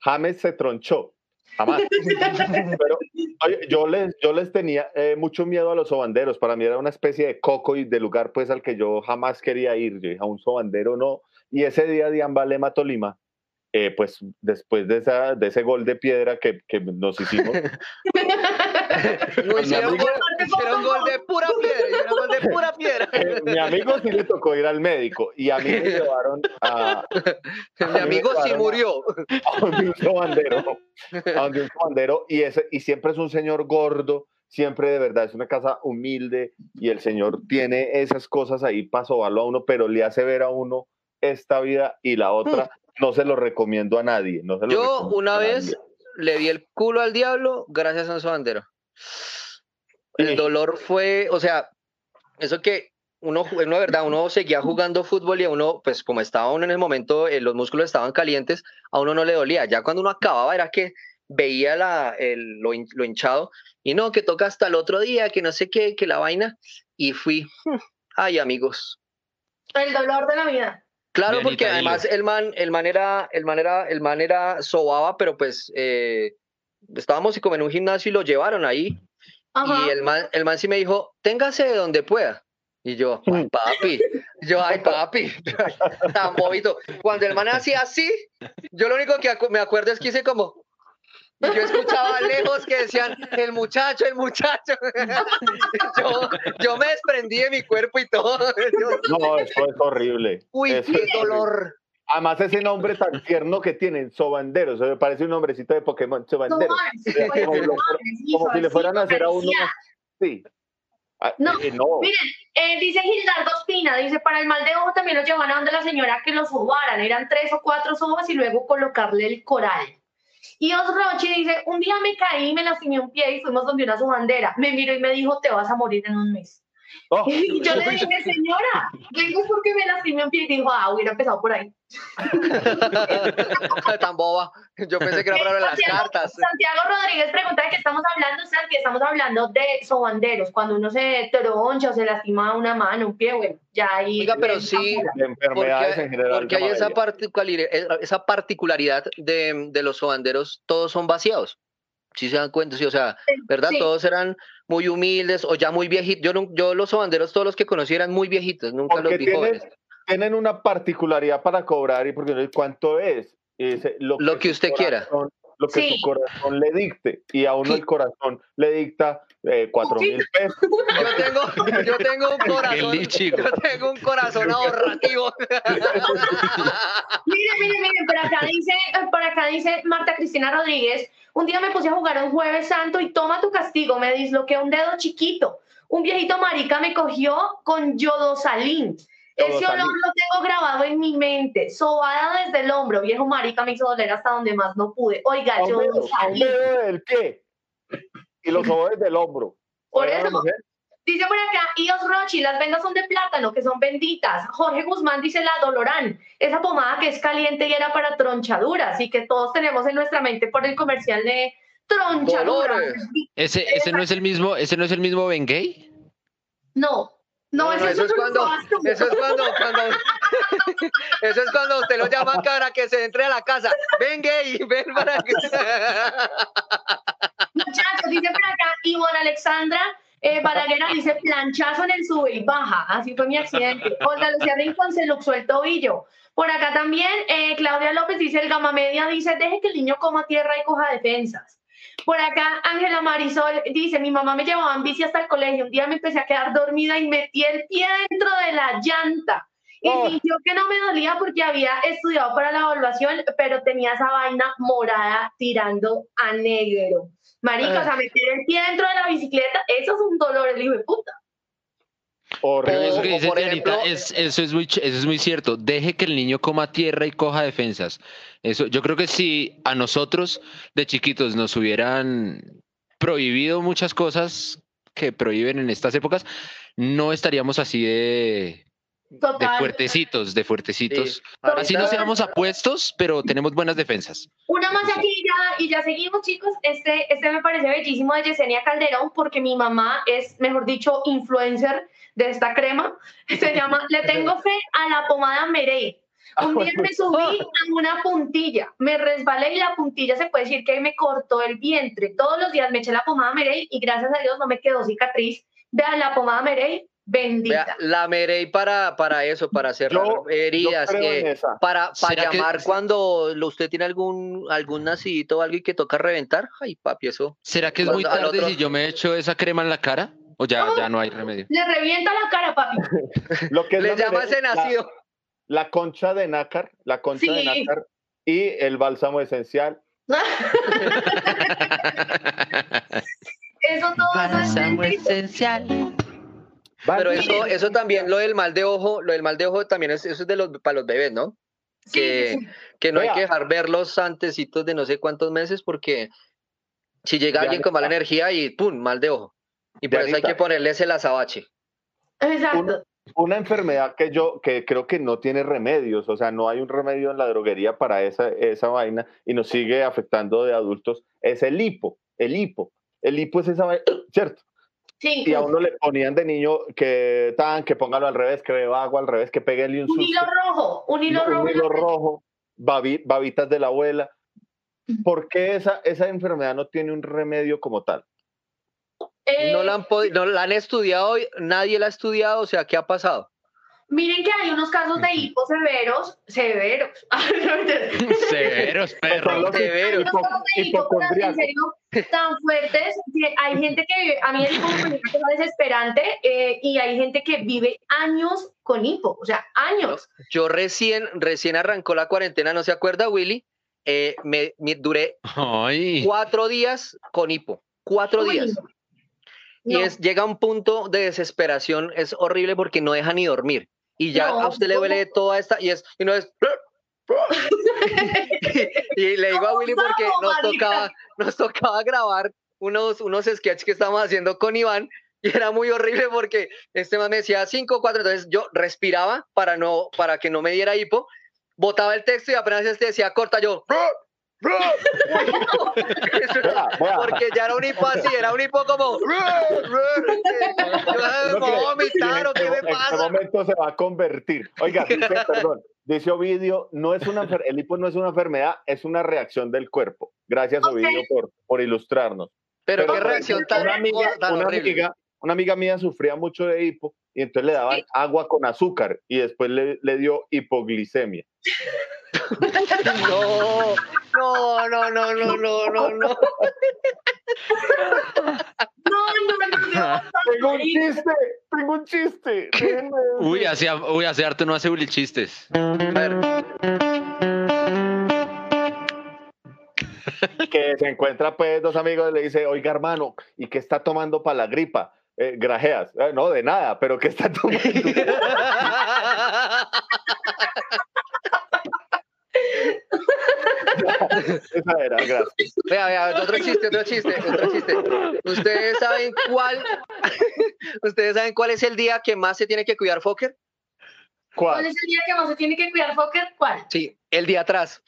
James se tronchó. Jamás. Pero oye, yo, les, yo les tenía eh, mucho miedo a los sobanderos. Para mí era una especie de coco y de lugar pues al que yo jamás quería ir. Yo dije, a un sobandero no. Y ese día de Ambalema, Tolima, eh, pues después de, esa, de ese gol de piedra que, que nos hicimos, hicieron, gol, hicieron gol de pura piedra, hicieron gol de pura piedra. eh, mi amigo sí le tocó ir al médico y a mí me llevaron a, Mi amigo sí murió. a donde un sobandero, a donde un sobandero y, ese, y siempre es un señor gordo, siempre de verdad es una casa humilde y el señor tiene esas cosas ahí para sobarlo a uno, pero le hace ver a uno esta vida y la otra. No se lo recomiendo a nadie. No se lo Yo una vez le di el culo al diablo gracias a un sobandero. El dolor fue, o sea, eso que uno, de verdad, uno seguía jugando fútbol y a uno, pues como estaba uno en el momento, eh, los músculos estaban calientes, a uno no le dolía. Ya cuando uno acababa era que veía la, el- lo, lo hinchado y no, que toca hasta el otro día, que no sé qué, que la vaina. Y fui, ay amigos. El dolor de la vida. Claro, porque además el man, el man era, el man era, el man era sobaba, pero pues eh, estábamos como en un gimnasio y lo llevaron ahí. Ajá. Y el man, el man sí me dijo, téngase de donde pueda. Y yo, ay, papi, yo, ay, papi, tan bobito. Cuando el man hacía así, yo lo único que acu- me acuerdo es que hice como, y yo escuchaba lejos que decían, el muchacho, el muchacho. yo, yo me desprendí de mi cuerpo y todo. No, eso es horrible. Uy, Eso qué es horrible. dolor. Además, ese nombre tan tierno que tienen, Sobandero, eso me parece un nombrecito de Pokémon, Sobandero. Sí, pues, Como, lo- si le fueran a hacer a uno. Sí. Ah, No, eh, no. Miren, eh, dice Gildardo Espina, dice, para el mal de ojo también los llevaban a donde la señora que los sobaran, eran tres o cuatro sobas y luego colocarle el coral. Y Osrochi dice, un día me caí, me lastimé un pie y fuimos donde una sobandera. Me miró y me dijo, te vas a morir en un mes. Oh, Y yo le dije, señora, vengo porque me lastimé un pie. Y dijo, ah, hubiera empezado por ahí. Tan boba. Yo pensé que era para las Santiago- cartas. Santiago Rodríguez pregunta de qué estamos hablando, Santi, estamos hablando de sobanderos, cuando uno se troncha o se lastima una mano, un pie, bueno, ya ahí... Oiga, pero sí, de enfermedades Porque, en general. porque hay esa, particularidad, esa particularidad de, de los sobanderos, todos son vaciados. Si se dan cuenta, sí, o sea, ¿verdad? Sí. Todos eran muy humildes o ya muy viejitos. Yo, no- yo los sobanderos, todos los que conocí eran muy viejitos, nunca Porque los vi tienen, jóvenes. tienen una particularidad para cobrar y porque no cuánto es. Dice, lo, Lo que usted quiera. Lo que Sí. su corazón le dicte. Y a uno el corazón le dicta eh, cuatro Sí. mil pesos. Yo tengo, yo tengo un corazón, yo tengo un corazón ahorrativo. Mire, mire, mire, por acá dice, eh, por acá dice Marta Cristina Rodríguez, un día me puse a jugar un jueves santo y toma tu castigo, me disloqué un dedo chiquito. Un viejito marica me cogió con yodosalín. Ese olor lo tengo grabado en mi mente. Sobada desde el hombro. Viejo marica me hizo doler hasta donde más no pude. Oiga, dedo del pie. Y los ojos del hombro. Por eso, Dice por acá, Ios Rochi, las vendas son de plátano, que son benditas. Jorge Guzmán dice la Dolorán, esa pomada que es caliente y era para tronchaduras y que todos tenemos en nuestra mente por el comercial de tronchaduras. Ese, ese no es el mismo, ese no es el mismo Bengay. No, no, No, no, ese eso es cuando, eso es cuando, cuando, eso es cuando usted lo llaman para que se entre a la casa. Ven gay, ven para que. Muchachos, dice por acá, Ivonne Alexandra eh, Balaguer dice planchazo en el sube y baja. Así fue mi accidente. Olga Lucía Rincón se luxó el tobillo. Por acá también, eh, Claudia López dice, el gama media dice, deje que el niño coma tierra y coja defensas. Por acá, Ángela Marisol dice, mi mamá me llevaba en bici hasta el colegio. Un día me empecé a quedar dormida y metí el pie dentro de la llanta. Y Oh. sintió que no me dolía porque había estudiado para la evaluación, pero tenía esa vaina morada tirando a negro. Marica, o sea, meter el pie dentro de la bicicleta, eso es un dolor, el hijo de puta. Pero horrible. eso que o dice por Dianita, ejemplo- es, eso, es muy, eso es muy cierto. Deje que el niño coma tierra y coja defensas. Eso, yo creo que si a nosotros de chiquitos nos hubieran prohibido muchas cosas que prohíben en estas épocas, no estaríamos así de, de fuertecitos, de fuertecitos. Sí, Así no seamos apuestos, pero tenemos buenas defensas. Una más aquí y ya, y ya seguimos, chicos. Este, este me parece bellísimo de Yesenia Calderón, porque mi mamá es, mejor dicho, influencer de esta crema. Se llama Le tengo fe a la pomada Merey. Un día me subí a una puntilla, me resbalé y la puntilla se puede decir que me cortó el vientre. Todos los días me eché la pomada Merey y gracias a Dios no me quedó cicatriz. Vean la pomada Merey, bendita. Vea, la Merey para, para eso, para cerrar Yo- heridas, Yo eh, para, para ¿Será que- llamar cuando usted tiene algún, algún nacidito o algo y que toca reventar. Ay, papi, eso. ¿Será que es muy tarde otro- si yo me echo esa crema en la cara? ¿O ya, ya no hay remedio? Le revienta la cara, papi. Lo que es Le la llama ese nacido. La, concha de nácar, la concha de nácar y el bálsamo esencial. Eso todo es esencial. Pero eso, eso también, lo del mal de ojo, lo del mal de ojo también es, eso es de los, para los bebés, ¿no? Sí, que, sí, que no hay que dejar verlos antecitos de no sé cuántos meses porque si llega alguien con mala energía y ¡pum! mal de ojo. Y por eso hay que ponerles el azabache. Exacto. Una enfermedad que yo que creo que no tiene remedios, o sea, no hay un remedio en la droguería para esa, esa vaina y nos sigue afectando de adultos, es el hipo, el hipo. El hipo es esa vaina, ¿cierto? Sí. Y a uno le ponían de niño que tan, que póngalo al revés, que beba agua al revés, que peguele un Un susto. hilo rojo, un hilo un rojo. la hilo rojo, babi- babitas de la abuela. ¿Por qué esa, esa enfermedad no tiene un remedio como tal? Eh, No la han, no la han estudiado, nadie la ha estudiado, o sea, ¿qué ha pasado? Miren que hay unos casos de hipo severos, severos. Severos, perro. los Severo. Hay unos casos de serio, tan fuertes que hay gente que a mí el hipo me parece una cosa desesperante eh, y hay gente que vive años con hipo, o sea, años. Yo recién, recién arrancó la cuarentena, ¿no se acuerda, Willy? Eh, me, me duré Ay. cuatro días con hipo. Cuatro Uy, días. Y es, llega un punto de desesperación, es horrible porque no deja ni dormir. Y ya No, a usted le duele toda esta, y es, y no es. y le digo a Willy porque no, nos tocaba, nos tocaba grabar unos, unos sketches que estábamos haciendo con Iván. Y era muy horrible porque este man me decía 5, 4, entonces yo respiraba para, no, para que no me diera hipo, botaba el texto y apenas este decía corta, yo. Porque ya era un hipo así, era un hipo como. Yo, ¿Me No voy a creo. vomitar o qué me ¿En qué pasa? momento se va a convertir? Oiga, dice, perdón, dice Ovidio, no es una, el hipo no es una enfermedad, es una reacción del cuerpo. Gracias, Ok. Ovidio, por, por ilustrarnos. Pero Pero, qué reacción tan, una amiga, tan una horrible. amiga, una amiga mía sufría mucho de hipo y entonces le daban Sí. agua con azúcar y después le, le dio hipoglicemia. No, no, no, no, no, no, no, no. No, no, no, no. Tengo un chiste, tengo un chiste. Uy, hace, uy, hace harto no hace Willy chistes. A ver, que se encuentra pues dos amigos y le dice, oiga hermano, ¿y qué está tomando para la gripa? Eh, grajeas. "Eh, no, de nada, pero ¿qué está tomando? Esa era, gracias. Vea, vea, otro chiste, otro chiste, otro chiste. ¿Ustedes saben cuál? ¿Ustedes saben cuál es el día que más se tiene que cuidar Fokker? ¿Cuál ¿Cuál? es el día que más se tiene que cuidar, Fokker? ¿Cuál? Sí, el día atrás.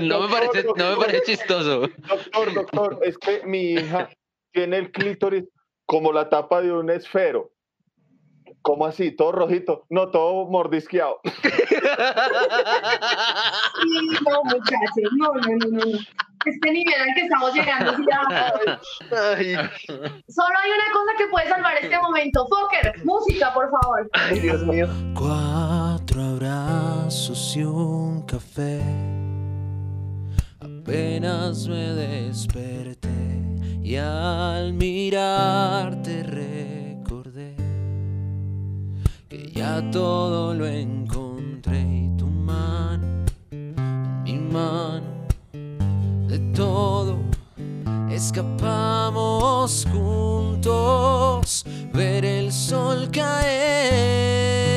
no, me parece, no me parece chistoso. Doctor, doctor, es que mi hija tiene el clítoris como la tapa de un esfero. ¿Cómo así? Todo rojito. No, todo mordisqueado. Sí, no, muchachos, no, no, no, no. Este nivel al que estamos llegando, ya. Ay, Solo hay una cosa que puede salvar este momento. Fokker, música, por favor. ay, Dios mío. Cuatro abrazos y un café. Apenas me desperté y al mirarte recordé que ya todo lo encontré y tu mano, mi mano, de todo escapamos juntos, ver el sol caer.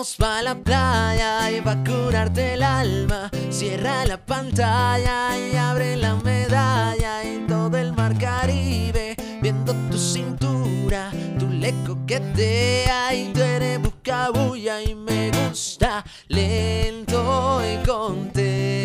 Vamos pa' la playa y va a curarte el alma. Cierra la pantalla y abre la medalla en todo el mar Caribe. Viendo tu cintura, tu le coquetea y tú eres bucabulla y me gusta lento y contento.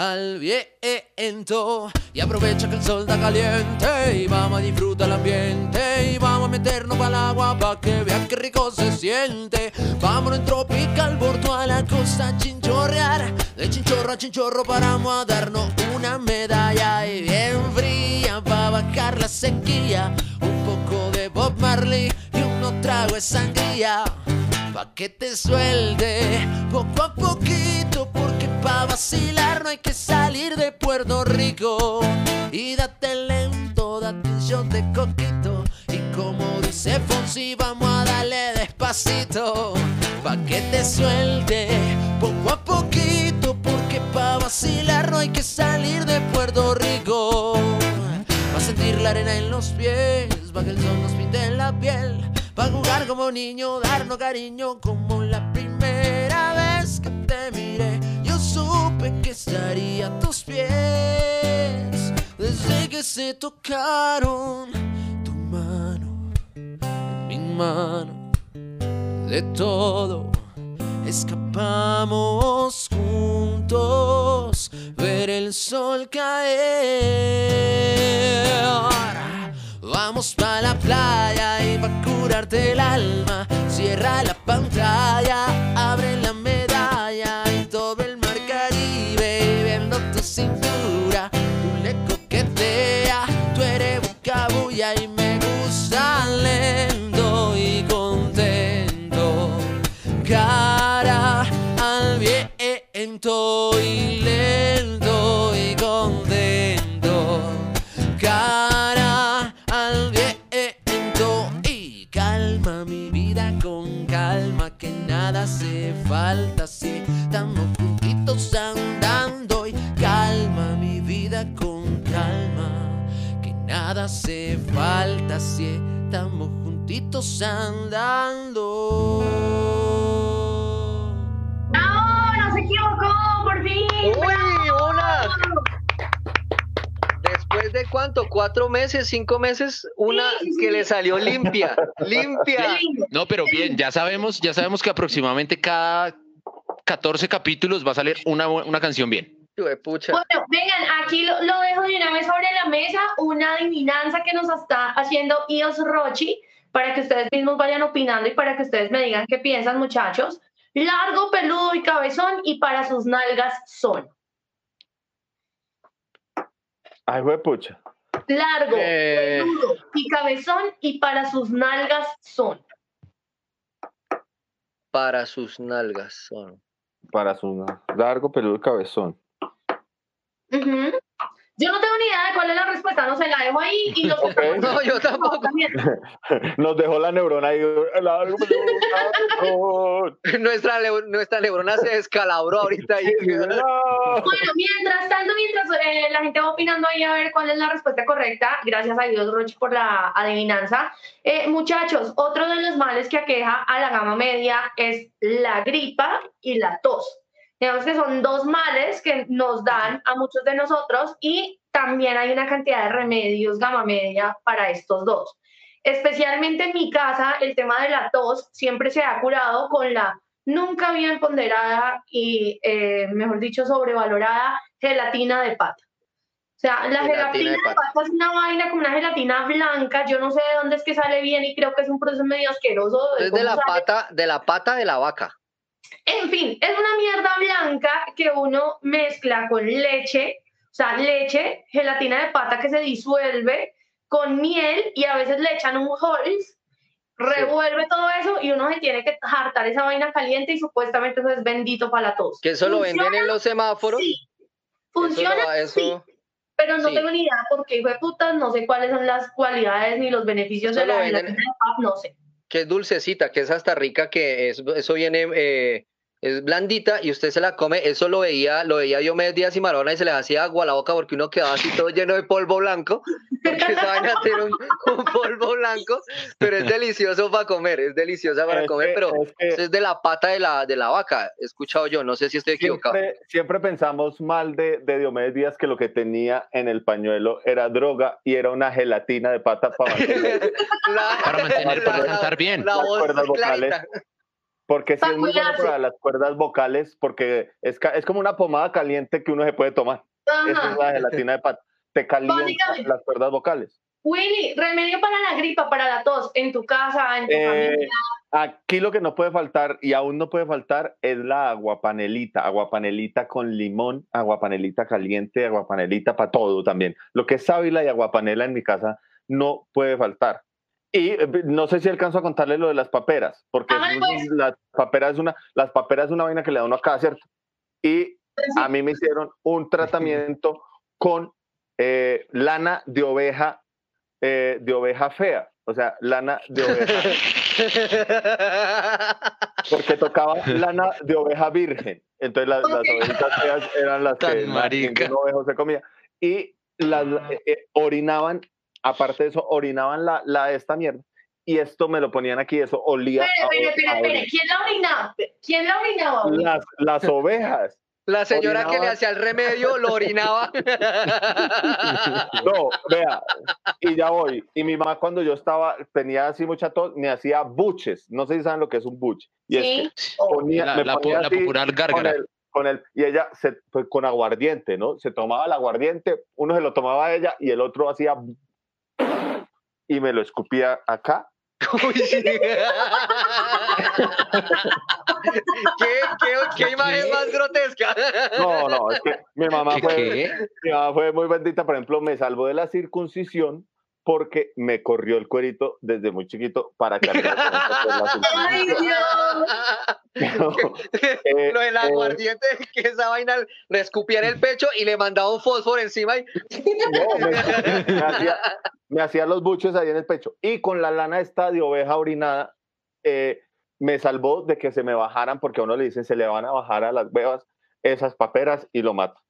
Al viento y aprovecha que el sol está caliente y vamos a disfrutar el ambiente y vamos a meternos para el agua para que vean qué rico se siente. Vámonos en tropical bordo a la costa chinchorrear, de chinchorro a chinchorro paramos a darnos una medalla y bien fría para bajar la sequía, un poco de Bob Marley y unos tragos de sangría pa' que te suelte poco a poquito, pa' vacilar no hay que salir de Puerto Rico. Y date lento, date un shot de coquito. Y como dice Fonsi, vamos a darle despacito, pa' que te suelte poco a poquito, porque pa' vacilar no hay que salir de Puerto Rico. Va a sentir la arena en los pies, pa' que el sol nos pinte en la piel. Va a jugar como niño, darnos cariño como la primera vez que te miré. Que estaría a tus pies desde que se tocaron tu mano, mi mano, de todo. Escapamos juntos, ver el sol caer. Vamos pa' la playa y va a curarte el alma. Cierra la pantalla, abre la medalla viendo cuánto, cuatro meses, cinco meses, una que le salió limpia, limpia. No, pero bien, ya sabemos, ya sabemos que aproximadamente cada 14 capítulos va a salir una, una canción bien. Pucha. Bueno, vengan, aquí lo, lo dejo de una vez sobre la mesa, una adivinanza que nos está haciendo Ios Rochi, para que ustedes mismos vayan opinando y para que ustedes me digan qué piensan, muchachos. Largo, peludo y cabezón, y para sus nalgas son. Ay, pucha. Largo, Eh. peludo y cabezón, y para sus nalgas son. Para sus nalgas son. Para su largo peludo y cabezón. Ujú. Yo no tengo ni idea de cuál es la respuesta, no se la dejo ahí y los Ok. No, yo tampoco. también. Nos dejó la neurona ahí. Nuestra, nuestra neurona se descalabró ahorita. ahí. No. Bueno, mientras tanto, mientras eh, la gente va opinando ahí a ver cuál es la respuesta correcta, gracias a Dios, Rochi, por la adivinanza. Eh, muchachos, otro de los males que aqueja a la gama media es la gripa y la tos. Digamos que son dos males que nos dan a muchos de nosotros y también hay una cantidad de remedios gama media para estos dos. Especialmente en mi casa, el tema de la tos siempre se ha curado con la nunca bien ponderada y, eh, mejor dicho, sobrevalorada gelatina de pata. O sea, la Gelatina gelatina, de pata. pata es una vaina como una gelatina blanca, yo no sé de dónde es que sale bien y creo que es un proceso medio asqueroso. Es de la sale. pata, de la pata de la vaca. En fin, es una mierda blanca que uno mezcla con leche, o sea, leche, gelatina de pata que se disuelve con miel y a veces le echan un Halls, revuelve todo eso y uno se tiene que hartar esa vaina caliente y supuestamente eso es bendito para la tos. Que eso lo venden en los semáforos. Sí. Funciona, eso- sí, pero no sí. tengo ni idea porque, hijo de puta, no sé cuáles son las cualidades ni los beneficios Eso de la venden- gelatina de pata, no sé. Que dulcecita, que es hasta rica, que es, eso viene, eh, es blandita y usted se la come, eso lo veía, lo veía Diomedes Díaz y Marona y se le hacía agua a la boca porque uno quedaba así todo lleno de polvo blanco, porque esa vaina tiene un, un polvo blanco, pero es delicioso para comer, es deliciosa para Es comer, que- pero es que eso es de la pata de la, de la vaca, he escuchado yo, no sé si estoy equivocado. siempre, siempre pensamos mal de, de Diomedes Díaz que lo que tenía en el pañuelo era droga y era una gelatina de pata para mantener La- Para mantener, para cantar bien. La Las voz cuerdas vocales. clarita. Porque sí es muy bueno para las cuerdas vocales, porque es, es como una pomada caliente que uno se puede tomar. Esa Ajá. es la gelatina de pato. Te calienta las cuerdas vocales. Willy, remedio para la gripa, para la tos, en tu casa, en tu Eh, familia. Aquí lo que no puede faltar, y aún no puede faltar, es la aguapanelita. Aguapanelita con limón, aguapanelita caliente, aguapanelita para todo también. Lo que es sábila y aguapanela en mi casa no puede faltar. Y eh, no sé si alcanzo a contarle lo de las paperas, porque pues. las paperas es una, las paperas es una vaina que le da uno acá, ¿cierto? Y a mí me hicieron un tratamiento con eh, lana de oveja, eh, de oveja fea, o sea, lana de oveja, porque tocaba lana de oveja virgen. Entonces las, las Ok. ovejitas feas eran las Tan que marica. ningún ovejo se comía. Y las eh, eh, orinaban, aparte de eso, orinaban la, la esta mierda. Y esto me lo ponían aquí, eso olía. Espere, a espere. orina. ¿Quién la orinaba? ¿Quién la orinaba? Las, las ovejas. La señora que le Orinaba. hacía el remedio lo orinaba. No, vea, y ya voy. Y mi mamá cuando yo estaba, tenía así mucha tos, me hacía buches. No sé si saben lo que es un buche. Y es que Sí. ponía, La, me la, ponía la así popular con gárgara. el, con el- y ella se, pues, con aguardiente, ¿no? Se tomaba el aguardiente, uno se lo tomaba a ella y el otro hacía y me lo escupía acá. ¿Qué, qué, qué imagen más grotesca? No, no, es que mi mamá ¿Qué, fue, qué? mi mamá fue muy bendita, por ejemplo, me salvó de la circuncisión porque me corrió el cuerito desde muy chiquito para la Ay. Dios. Eh, Lo del eh, aguardiente, que esa vaina le escupía en el pecho y le mandaba un fósforo encima y No, me, me hacía, me hacía los buches ahí en el pecho. Y con la lana esta de oveja orinada, eh, me salvó de que se me bajaran, porque a uno le dicen se le van a bajar a las bebas esas paperas y lo mato.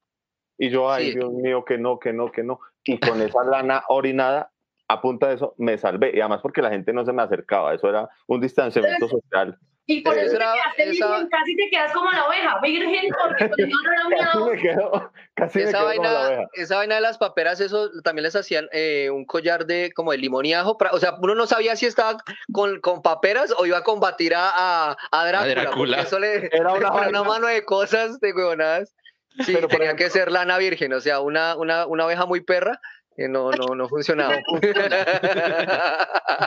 Y yo, ay, Sí. Dios mío, que no, que no, que no. Y con esa lana orinada, a punta de eso, me salvé. Y además porque la gente no se me acercaba. Eso era un distanciamiento social. Y por Esa eso te era- quedaste esa- virgen, casi te quedas como la oveja, virgen, porque pues, no, no, no, Casi me quedo, casi me esa quedo como la vaina, oveja. esa vaina de las paperas, eso también les hacían eh, un collar de como de limón y ajo. O sea, uno no sabía si estaba con, con paperas o iba a combatir a, a, a Drácula. Drácula. Eso le Era una era una vaina. mano de cosas de huevonadas. Sí, Pero, tenía que ser lana virgen, o sea, una, una, una oveja muy perra no, no, no funcionaba.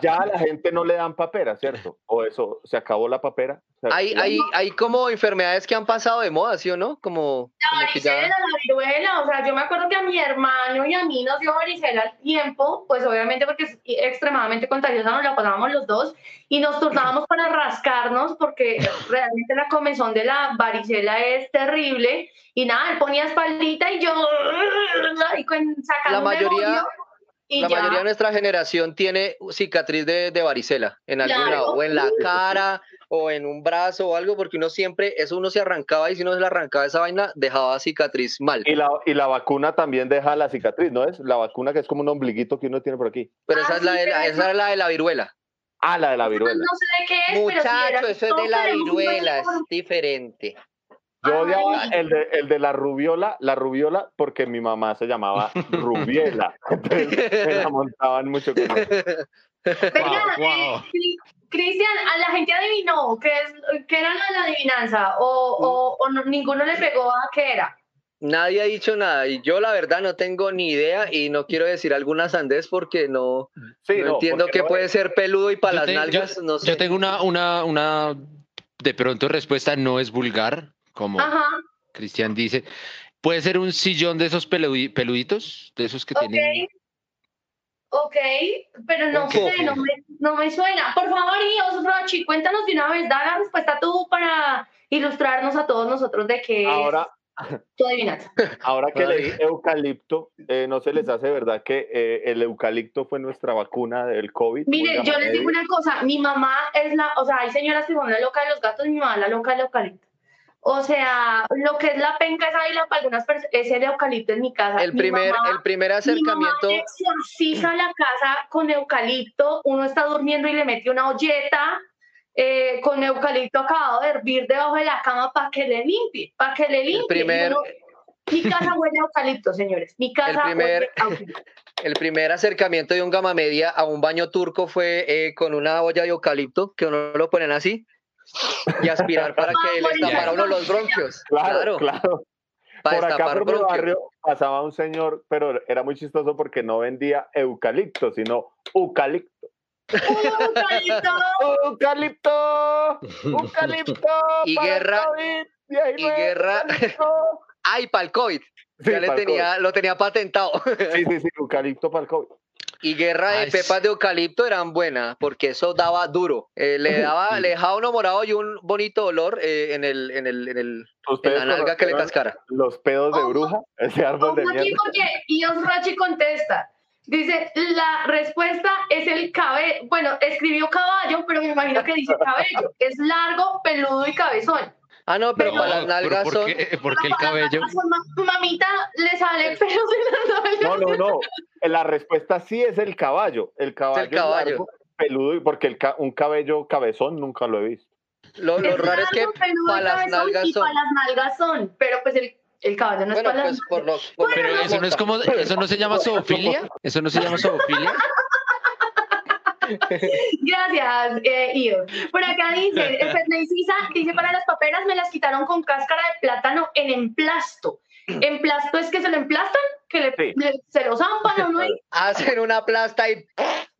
Ya a la gente no le dan papera, ¿cierto? O eso, se acabó la papera. O sea, hay, hay, hay como enfermedades que han pasado de moda, ¿sí o no? Como, La como que ya- varicela, la viruela, o sea, yo me acuerdo que a mi hermano y a mí nos dio varicela al tiempo, pues obviamente porque es extremadamente contagiosa, nos la pasábamos los dos y nos turnábamos para rascarnos porque realmente la comezón de la varicela es terrible y nada, él ponía espaldita y yo y con, sacando La mayoría- y La ya. mayoría de nuestra generación tiene cicatriz de, de varicela en algún Claro. lado, o en la cara, o en un brazo o algo, porque uno siempre, eso uno se arrancaba y si uno se le arrancaba esa vaina, dejaba cicatriz mal. Y la, y la vacuna también deja la cicatriz, ¿no es? La vacuna que es como un ombliguito que uno tiene por aquí. Pero Ah, esa, es la de la, pero esa es la de la viruela. Ah, la de la viruela. No sé de qué es, pero sí era Muchacho, eso es de la viruela, es diferente. Yo odiaba el de, el de la rubiola, la rubiola, porque mi mamá se llamaba Rubiela. Entonces me la montaban mucho con eso. Venga, Wow, wow. Cri- Cristian, a la gente adivinó qué, es, qué era la, adivinanza o, o, o no- ninguno le pegó a qué era. Nadie ha dicho nada y yo la verdad no tengo ni idea y no quiero decir alguna sandez porque no, Sí, no entiendo porque que no puede es- ser peludo y para Yo las te- nalgas, yo- no sé. Yo tengo una, una, una, de pronto respuesta no es vulgar, como Ajá, Cristian dice. Puede ser un sillón de esos peludi- peluditos, de esos que ok. tienen. Ok, pero no sé, no me, no me suena. Por favor, Ios Rochi, cuéntanos de una vez, da la respuesta tú para ilustrarnos a todos nosotros de qué Ahora, es tu adivinanza. ahora que leí eucalipto, eh, ¿no se les hace verdad que eh, el eucalipto fue nuestra vacuna del COVID? Mire, yo les digo llamada. una cosa, mi mamá es la, o sea, hay señoras que son la loca de los gatos, mi mamá la loca del eucalipto. O sea, lo que es la penca esa y la para algunas personas, es el eucalipto en mi casa. El Mi primer, mamá- el primer Mi mamá acercamiento, exorciza la casa con eucalipto, uno está durmiendo y le mete una olleta eh, con eucalipto acabado de hervir debajo de la cama para que le limpie, para que le limpie. el primer, Y uno- mi casa huele a eucalipto, señores. Mi casa primer- huele a el primer acercamiento de un gama media a un baño turco fue eh, con una olla de eucalipto, que uno lo ponen así, y aspirar para que les tapara uno los bronquios. Claro, claro. Para por acá por mi bronquios. barrio pasaba un señor, pero era muy chistoso porque no vendía eucalipto, sino eucalipto. ¡Uh, Carlito! ¡Eucalipto! ¡Eucalipto! Y guerra- COVID-19, y guerra- eucalipto! Ay, para el COVID. Sí, ya le tenía, lo tenía patentado. Sí, sí, sí, eucalipto para el COVID. Y guerra de Ay, pepas de eucalipto eran buenas, porque eso daba duro. Eh, le daba, le dejaba uno morado y un bonito olor eh, en el, en el, en el, en ¿Ustedes la nalga que le cascara. Los pedos de bruja, ese árbol de mierda. porque Ios Rachi contesta. Dice, la respuesta es el cabello. Bueno, escribió caballo, pero me imagino que dice cabello. Es largo, peludo y cabezón. Ah, no, pero Pero- para las nalgas ¿por son. qué, por qué el cabello? ma- Mamita, le sale pelos en las nalgas. No, no, no. La respuesta sí es el caballo. El caballo, es caballo. largo, peludo, y porque el ca- un cabello cabezón nunca lo he visto. Lo, lo Es raro es que para las nalgas y son. para las nalgas son. Pero pues el, el caballo no es Bueno, para pues las por lo. por Pero eso no es como, eso no se llama zoofilia, eso no se llama zoofilia. Gracias, eh, Ios. Por acá dice, Ferney Sisa dice, para las paperas me las quitaron con cáscara de plátano en emplasto. Emplasto es que se lo emplastan, que le, Sí. le- se lo zampan a uno y Hacen una plasta y.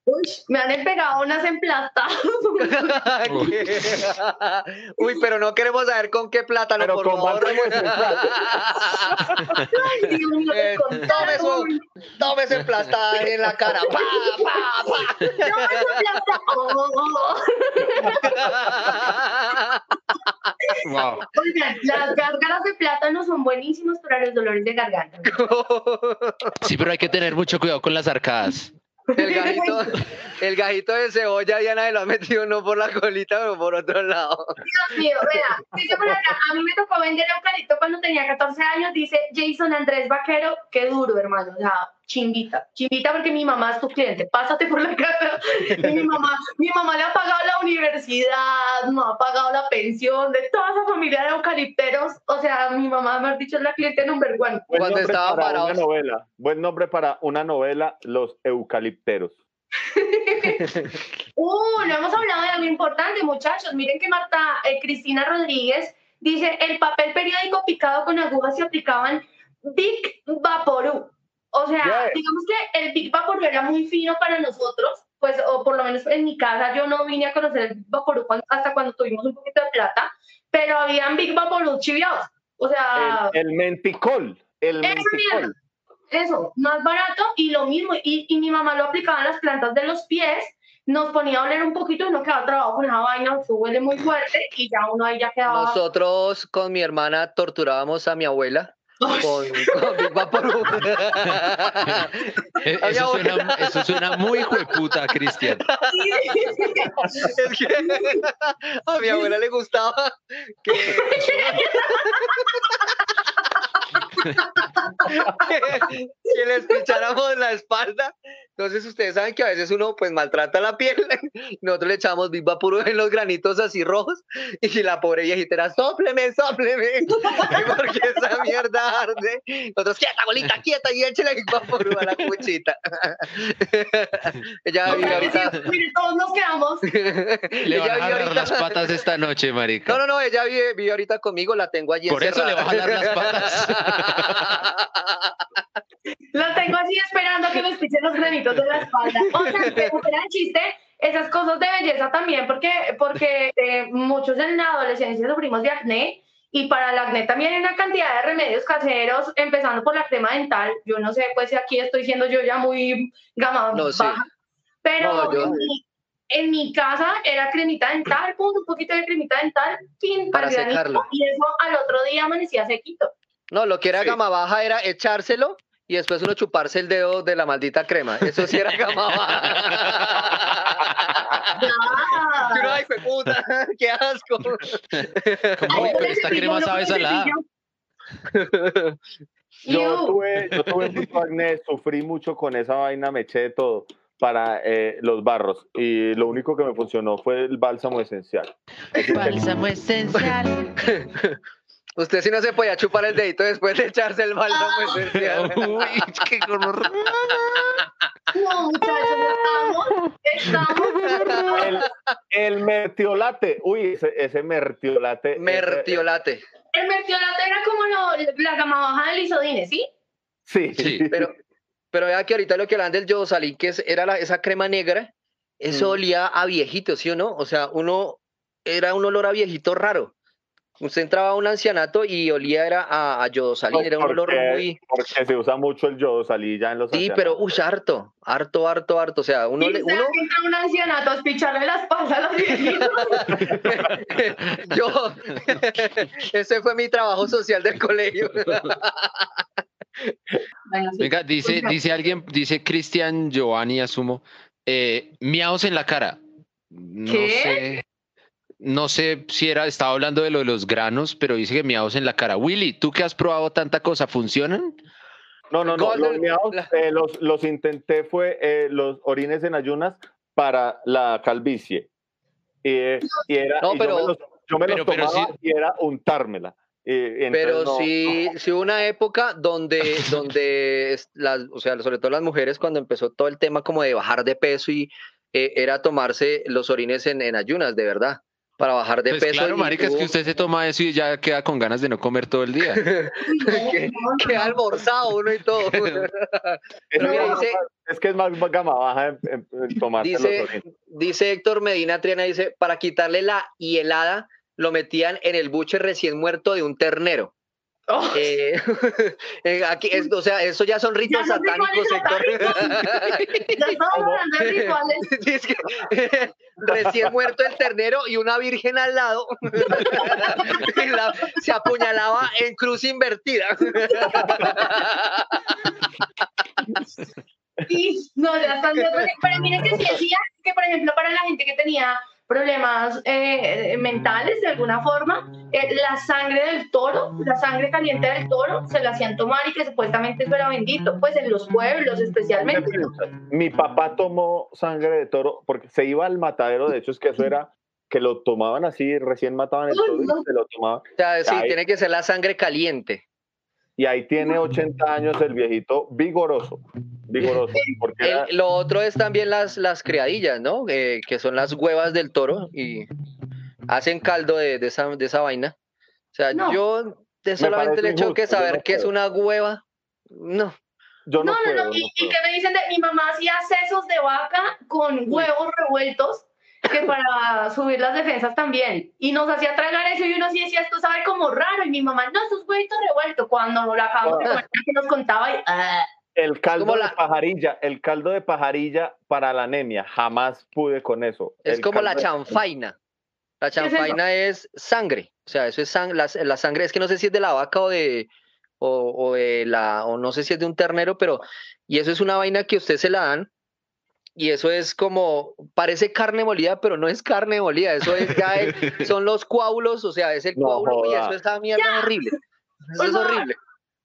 uy, me han pegado unas emplastadas. Uy, pero no queremos saber con qué plátano, Pero por con favor. Ay, Dios mío, Eh, tome su- Tome esa emplastada en la cara. Pa, pa, pa. No, es emplasta- Oh. Wow. Oigan, las gárgaras de plátano son buenísimas para los dolores de garganta. Sí, pero hay que tener mucho cuidado con las arcadas. El gajito, el gajito de cebolla ya nadie lo ha metido no por la colita, pero por otro lado. Dios mío, vea, dice por acá, a mí me tocó vender eucalipto cuando tenía 14 años, dice Jason Andrés Vaquero, qué duro, hermano, chimbita, chimbita porque mi mamá es tu cliente, pásate por la casa, y mi mamá, mi mamá le ha pagado la universidad, no ha pagado la pensión de toda esa familia de eucalipteros, o sea, mi mamá, me ha dicho, es la cliente number one. Buen Cuando nombre estaban para parados. una novela. Buen nombre para una novela, Los Eucalipteros. Uh, no hemos hablado de algo importante, muchachos. Miren que Marta eh, Cristina Rodríguez dice, el papel periódico picado con agujas se aplicaban Big Vaporú. O sea, Yeah. digamos que el Big Vaporú era muy fino para nosotros, pues, o por lo menos en mi casa yo no vine a conocer el Big Vaporú hasta cuando tuvimos un poquito de plata, pero habían Big Vaporú chiviados. O sea, El, el menticol. El menticol. eso, más barato y lo mismo. Y, y mi mamá lo aplicaba en las plantas de los pies, nos ponía a oler un poquito y uno quedaba trabado con esa vaina, se huele muy fuerte y ya uno ahí ya quedaba. Nosotros con mi hermana torturábamos a mi abuela con, con Big Vaporub. A mi Eso suena, eso suena muy hijueputa, Cristian. Es que a mi abuela le gustaba que, que les pincháramos la espalda. Entonces ustedes saben que a veces uno pues maltrata la piel. Nosotros le echamos Big Vaporub en los granitos así rojos y la pobre viejita era sopleme, sopleme. Porque esa mierda arde. Nosotros, quieta, abuelita, quieta y échale Big Vaporub a la cuchita. Ella O vive ahorita. sí, mire, todos nos quedamos. Le van a jalar las patas esta noche, marica. No, no, no, ella vive, vive ahorita conmigo, la tengo allí Por eso le va a jalar las patas. Lo tengo así esperando a que me pichen los granitos de la espalda. O sea, pero fuera de chiste, esas cosas de belleza también, porque, porque eh, muchos en la adolescencia sufrimos de acné y para el acné también hay una cantidad de remedios caseros, empezando por la crema dental. Yo no sé, pues si aquí estoy siendo yo ya muy gama No, sí. baja, pero No, yo- en, mi, en mi casa era cremita dental, pum, un poquito de cremita dental, pin, Para secarlo. y eso al otro día amanecía sequito. No, lo que era Sí. gama baja era echárselo y después uno chuparse el dedo de la maldita crema. Eso sí era. Y uno, ay, puta, qué asco. Como, Ay, "Uy, pero esta crema no sabe salada. Yo tuve, yo tuve mucho acné, sufrí mucho con esa vaina, me eché de todo para eh, los barros y lo único que me funcionó fue el bálsamo esencial. Bálsamo esencial. Usted sí no se podía chupar el dedito después de echarse el bálsamo esencial. Uy, qué gonorrea. No, muchachos, estamos, estamos. El, el mertiolate. Uy, ese, ese mertiolate. ese- Mertiolate. El mertiolate era como lo- la gama baja del isodine, ¿sí? Sí, Sí, Pero, pero vea que ahorita lo que hablan del yodosalín, que es- era la, esa crema negra, eso Mm. olía a viejito, ¿sí o no? O sea, uno, era un olor a viejito raro. Usted entraba a un ancianato y olía era a, a yodosalín, era un olor porque- muy... Porque se usa mucho el yodo, salí ya en los Sí, pero, uy, harto, harto, harto, harto. O sea, uno, y le, usted uno, entra a un ancianato a espicharle la espalda a los viejitos. yo, ese fue mi trabajo social del colegio. Venga, dice, dice alguien, dice Cristian Giovanni, asumo, eh, miaos en la cara. No ¿Qué? sé, no sé si era, estaba hablando de lo de los granos, pero dice que miaos en la cara. Willy, tú que has probado tanta cosa, ¿funcionan? No, no, no. Los, eh, los, los intenté fue eh, los orines en ayunas para la calvicie. Eh, y era, No, y pero- yo me los, yo me los pero- pero tomaba sí- y era untármela. Pero no- sí, sí hubo una época donde, donde las, o sea, sobre todo las mujeres, cuando empezó todo el tema como de bajar de peso y eh, era tomarse los orines en, en ayunas, de verdad, para bajar de Pues peso. claro, marica, es que usted se toma eso y ya queda con ganas de no comer todo el día. que, que almorzado uno y todo. Es, Pero mira, más- dice- es que es más gama baja en, en- en tomarse Dice-. Dice Héctor Medina Triana, dice, para quitarle la hielada, lo metían en el buche recién muerto de un ternero. Oh, Eh, eh, aquí es- o sea, eso ya son ritos Ya satánicos, recién muerto el ternero y una virgen al lado la- se apuñalaba en cruz invertida. Sí, no, ya están de otro- Pero miren que sí decía que, por ejemplo, para la gente que tenía problemas eh, mentales de alguna forma, eh, la sangre del toro, la sangre caliente del toro, se la hacían tomar y que supuestamente eso era bendito, pues en los pueblos especialmente. Mi papá tomó sangre de toro porque se iba al matadero, de hecho es que eso era que lo tomaban así, recién mataban el toro y se lo tomaban. O sea, sí, tiene que ser la sangre caliente. Y ahí tiene 80 años el viejito vigoroso, vigoroso. Porque era- El- lo otro es también las, las criadillas, ¿no? Eh, que son las huevas del toro y hacen caldo de, de esa, de esa vaina. O sea, No. yo de solamente el hecho que injusto, saber no qué es una hueva, no. yo no, No, no, puedo, no, y, no y que me dicen de mi mamá hacía sesos de vaca con huevos revueltos que para subir las defensas también. Y nos hacía tragar eso y uno sí decía, esto sabe como raro. Y mi mamá, no, esos huevitos revueltos. Cuando la acabamos de comer, que nos contaba y, ah, El caldo de la- pajarilla, el caldo de pajarilla para la anemia, jamás pude con eso. Es El como la chanfaina. La es chanfaina es, sangre. O sea, eso es sang- la, la sangre, es que no sé si es de la vaca o de, o, o de la, o no sé si es de un ternero, pero, y eso es una vaina que usted se la dan, y eso es como, parece carne molida, pero no es carne molida, eso es ya es- son los coágulos, o sea, es el No coágulo, y eso esa mierda es horrible. Eso Por es favor. horrible.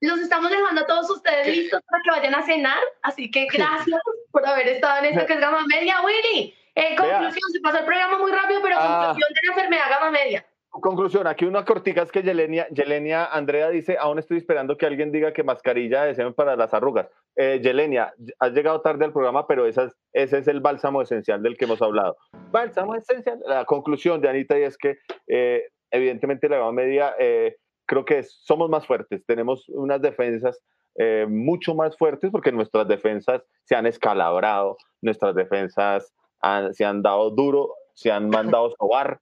Los estamos dejando a todos ustedes listos para que vayan a cenar. Así que gracias por haber estado en esto que es Gama Media. Willy, eh, conclusión, se pasó el programa muy rápido, pero Ah. conclusión de la enfermedad Gama Media. Conclusión, aquí una cortica es que Yelenia, Yelenia Andrea dice, aún estoy esperando que alguien diga que mascarilla de semen para las arrugas. Eh, Yelenia, has llegado tarde al programa, pero ese es el bálsamo esencial del que hemos hablado. Bálsamo esencial. La conclusión de Anita y es que eh, evidentemente la gama media eh, creo que somos más fuertes, tenemos unas defensas eh, mucho más fuertes porque nuestras defensas se han escalabrado, nuestras defensas han- se han dado duro, se han mandado sobar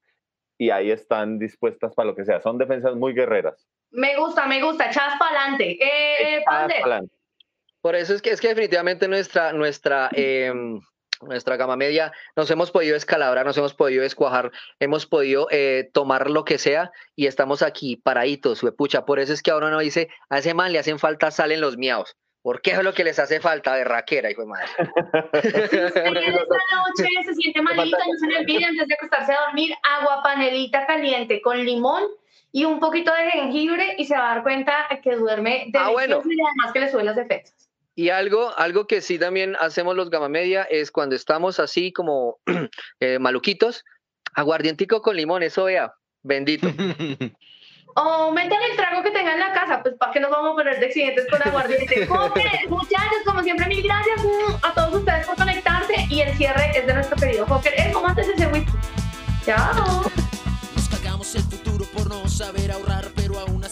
y ahí están dispuestas para lo que sea. Son defensas muy guerreras. Me gusta, me gusta. Chas para adelante. Eh. Por eso es que es que definitivamente nuestra, nuestra, em, nuestra gama media nos hemos podido escalabrar, nos hemos podido escuajar, hemos podido eh, tomar lo que sea y estamos aquí paraditos, pucha. Por eso es que ahora uno dice, a ese man le hacen falta salen los miaos. Porque es lo que les hace falta de raquera, hijo de madre. si usted en esta noche se siente malito, no se olvide antes de acostarse a dormir, agua panelita caliente con limón y un poquito de jengibre y se va a dar cuenta que duerme Ah, bueno. delicioso y además que le sube las defensas. Y algo, algo que sí también hacemos los gama media es cuando estamos así como eh, maluquitos, aguardientico con limón, eso vea, bendito. o metan el trago que tengan en la casa, pues para que nos vamos a poner de accidentes con aguardiente. Fokker, muchachos, como siempre, mil gracias mm, a todos ustedes por conectarse y el cierre es de nuestro querido Fokker. Eh, ¿cómo antes ese whisky? Chao. Nos cagamos el futuro por no saber ahorrar, pero aún